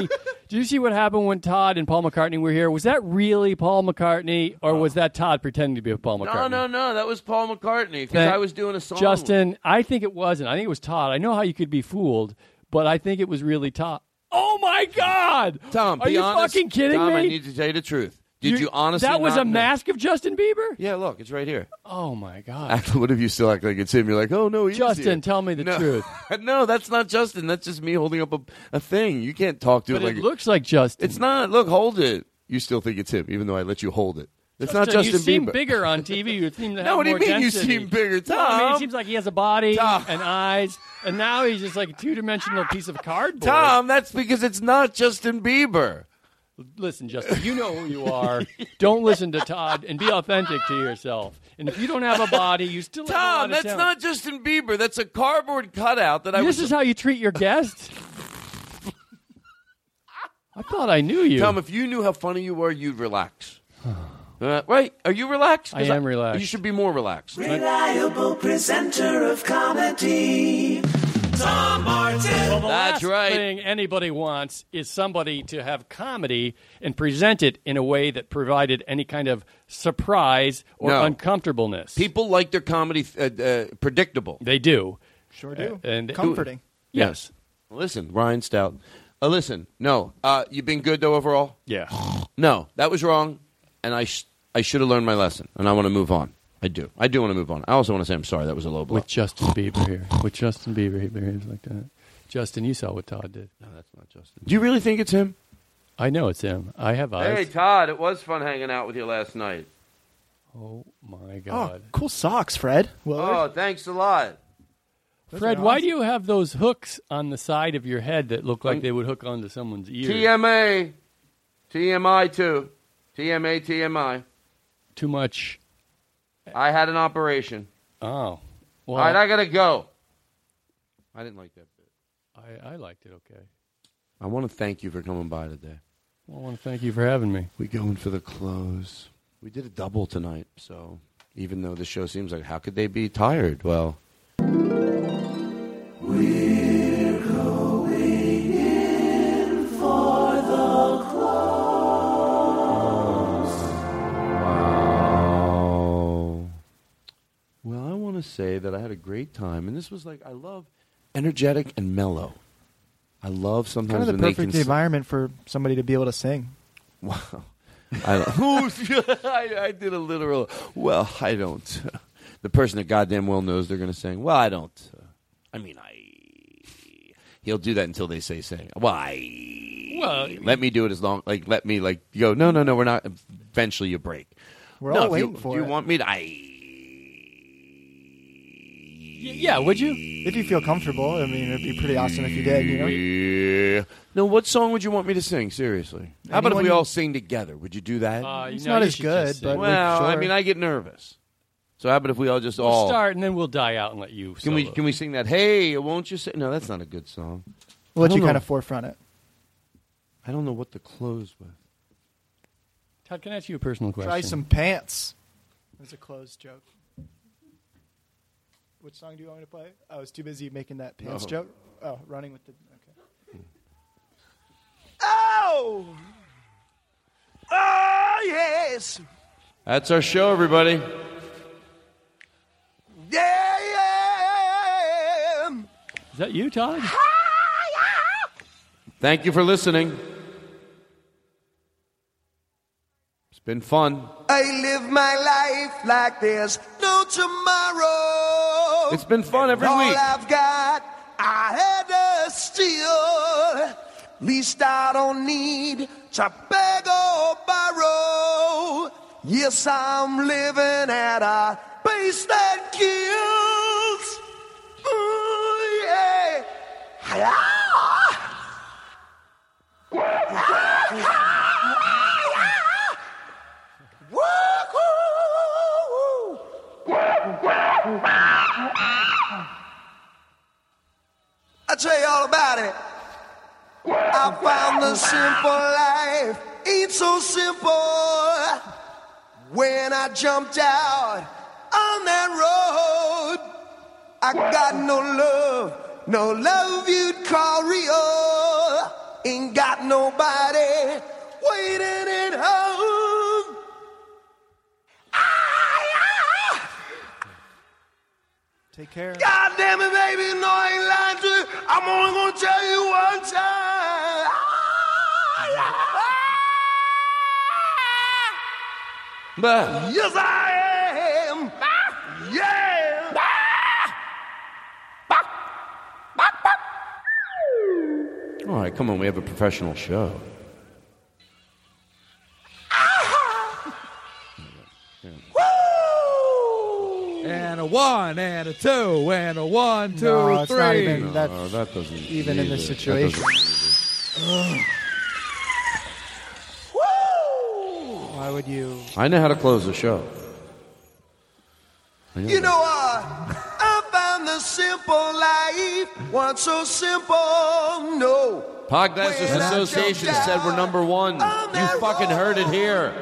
did you see what happened when Todd and Paul McCartney were here? Was that really Paul McCartney, or was that Todd pretending to be Paul McCartney? No, no, no. That was Paul McCartney because I was doing a song. Justin, I think it wasn't. I think it was Todd. I know how you could be fooled, but I think it was really Todd. Oh my God! Tom, are you honest. fucking kidding Tom, me? I need to tell you the truth. Did you, honestly? That was a know? mask of Justin Bieber. Yeah, look, it's right here. Oh my God! What if you still act like it's him? You're like, oh no, he's Justin, here. tell me the No. truth. no, that's not Justin. That's just me holding up a, a thing. You can't talk to But it like it looks like Justin. It's not. Look, hold it. You still think it's him, even though I let you hold it. It's not Justin, Justin you seem Bieber. bigger on TV. You seem to have No, what do you mean you seem bigger, No, I mean, Tom? it seems like he has a body and eyes, and now he's just like a two-dimensional piece of cardboard. Tom, that's because it's not Justin Bieber. Listen, Justin, you know who you are. Don't listen to Todd and be authentic to yourself. And if you don't have a body, you still have a lot Tom, that's talent. not Justin Bieber. That's a cardboard cutout that I This was. is how you treat your guests. I thought I knew you. Tom, if you knew how funny you were, you'd relax. Uh, wait, are you relaxed? 'Cause I am relaxed. You should be more relaxed. Reliable presenter of comedy. Tom Martin. Well, the That's last right. thing anybody wants is somebody to have comedy and present it in a way that provided any kind of surprise or No. uncomfortableness. People like their comedy uh, uh, predictable. They do. Sure do. Uh, and Comforting. Yes. Listen, Ryan Stout. Uh, listen, no. Uh, you've been good though overall. Yeah. No, that was wrong, and I sh- I should have learned my lesson, and I want to move on. I do. I do want to move on. I also want to say I'm sorry. That was a low blow. With Justin Bieber here. With Justin Bieber, he behaves like that. Justin, you saw what Todd did. No, that's not Justin. Do you really think it's him? I know it's him. I have eyes. Hey, Todd, it was fun hanging out with you last night. Oh my God. Oh, God, cool socks, Fred. Willard. Oh, thanks a lot. Fred, why do you have those hooks on the side of your head that look like um, they would hook onto someone's ear? TMA, TMI too, TMA, TMI. Too much. I had an operation. Oh, well, All right, I gotta go. I didn't like that bit. I, I liked it. Okay. I want to thank you for coming by today. Well, I want to thank you for having me. We going for the close. We did a double tonight, so even though the show seems like how could they be tired? Well, We're to say that I had a great time, and this was like I love energetic and mellow. I love sometimes Kind of the when perfect they can. environment for somebody to be able to sing. Wow. I, I, I did a literal. Well, I don't. The person that goddamn well knows they're going to sing. Well, I don't. uh, I mean, I. He'll do that until they say sing. Well, I. Well, let me do it as long. Like, let me like go. No, no, no. We're not. Eventually, you break. We're no, all waiting you, for Do you it. want me to? I. Yeah, would you? If you feel comfortable, I mean, it'd be pretty awesome if you did. You know. Yeah. No, what song would you want me to sing? Seriously. How about if Anyone we you- all sing together? Would you do that? Uh, It's no, not as good, but we- well, I sure. mean, I get nervous. So how about if we all just We'll all start and then we'll die out and let you. Can we can we sing that? Hey, won't you say? No, that's not a good song. We'll let I you don't kind know. of forefront it. I don't know what to close with. Todd, can I ask you a personal question? Try some pants. There's a closed joke. Which song do you want me to play? Oh, I was too busy making that pants Oh. joke. Oh, running with the. Okay. Oh! Oh, yes! That's our show, everybody. Yeah, yeah! Is that you, Todd? Thank you for listening. It's been fun. I live my life like there's no tomorrow. It's been fun every All week. I've got, I had to steal. Least I don't need to beg or borrow. Yes, I'm living at a pace that kills. Ooh, yeah. Ah! I tell you all about it. I found the simple life ain't so simple. When I jumped out on that road, I got no love, no love you'd call real. Ain't got nobody waiting at home. Take care. God damn it, baby, no, I ain't lying to you. I'm only gonna tell you one time. Yes, I am. Yeah. All right, come on, we have a professional show. And a one, and a two, and a one, two, No, it's not three. even- that's No, that doesn't even in this either. That situation. doesn't Why would you? I know how to close the show. I know You know what? I found the simple life wasn't so simple. No. Podcasters When I Association jumped said we're number one. You fucking heard it here.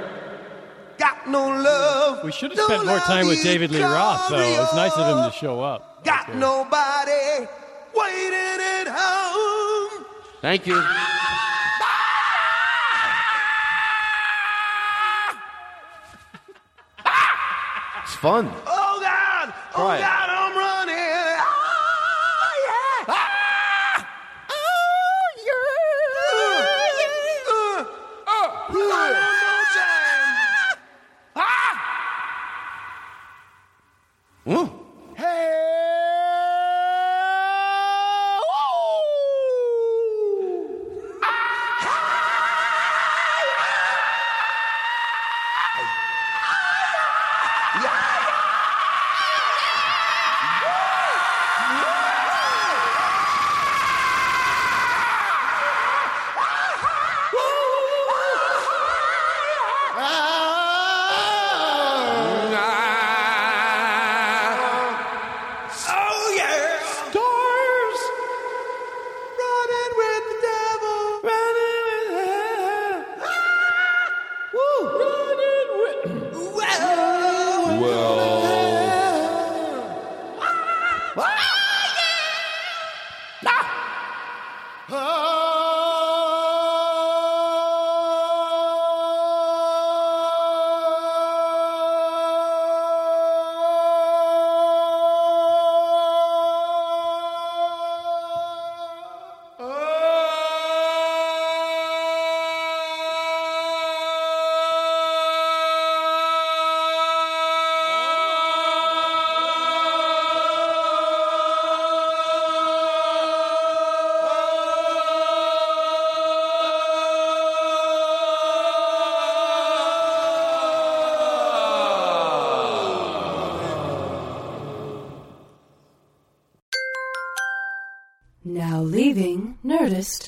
Got no love. We should have spent more time with David Lee Roth, though. It was nice of him to show up. Got nobody waiting at home. Thank you. It's fun. Oh God! Oh Try. God!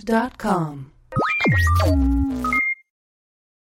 Leaving Nerdist.com.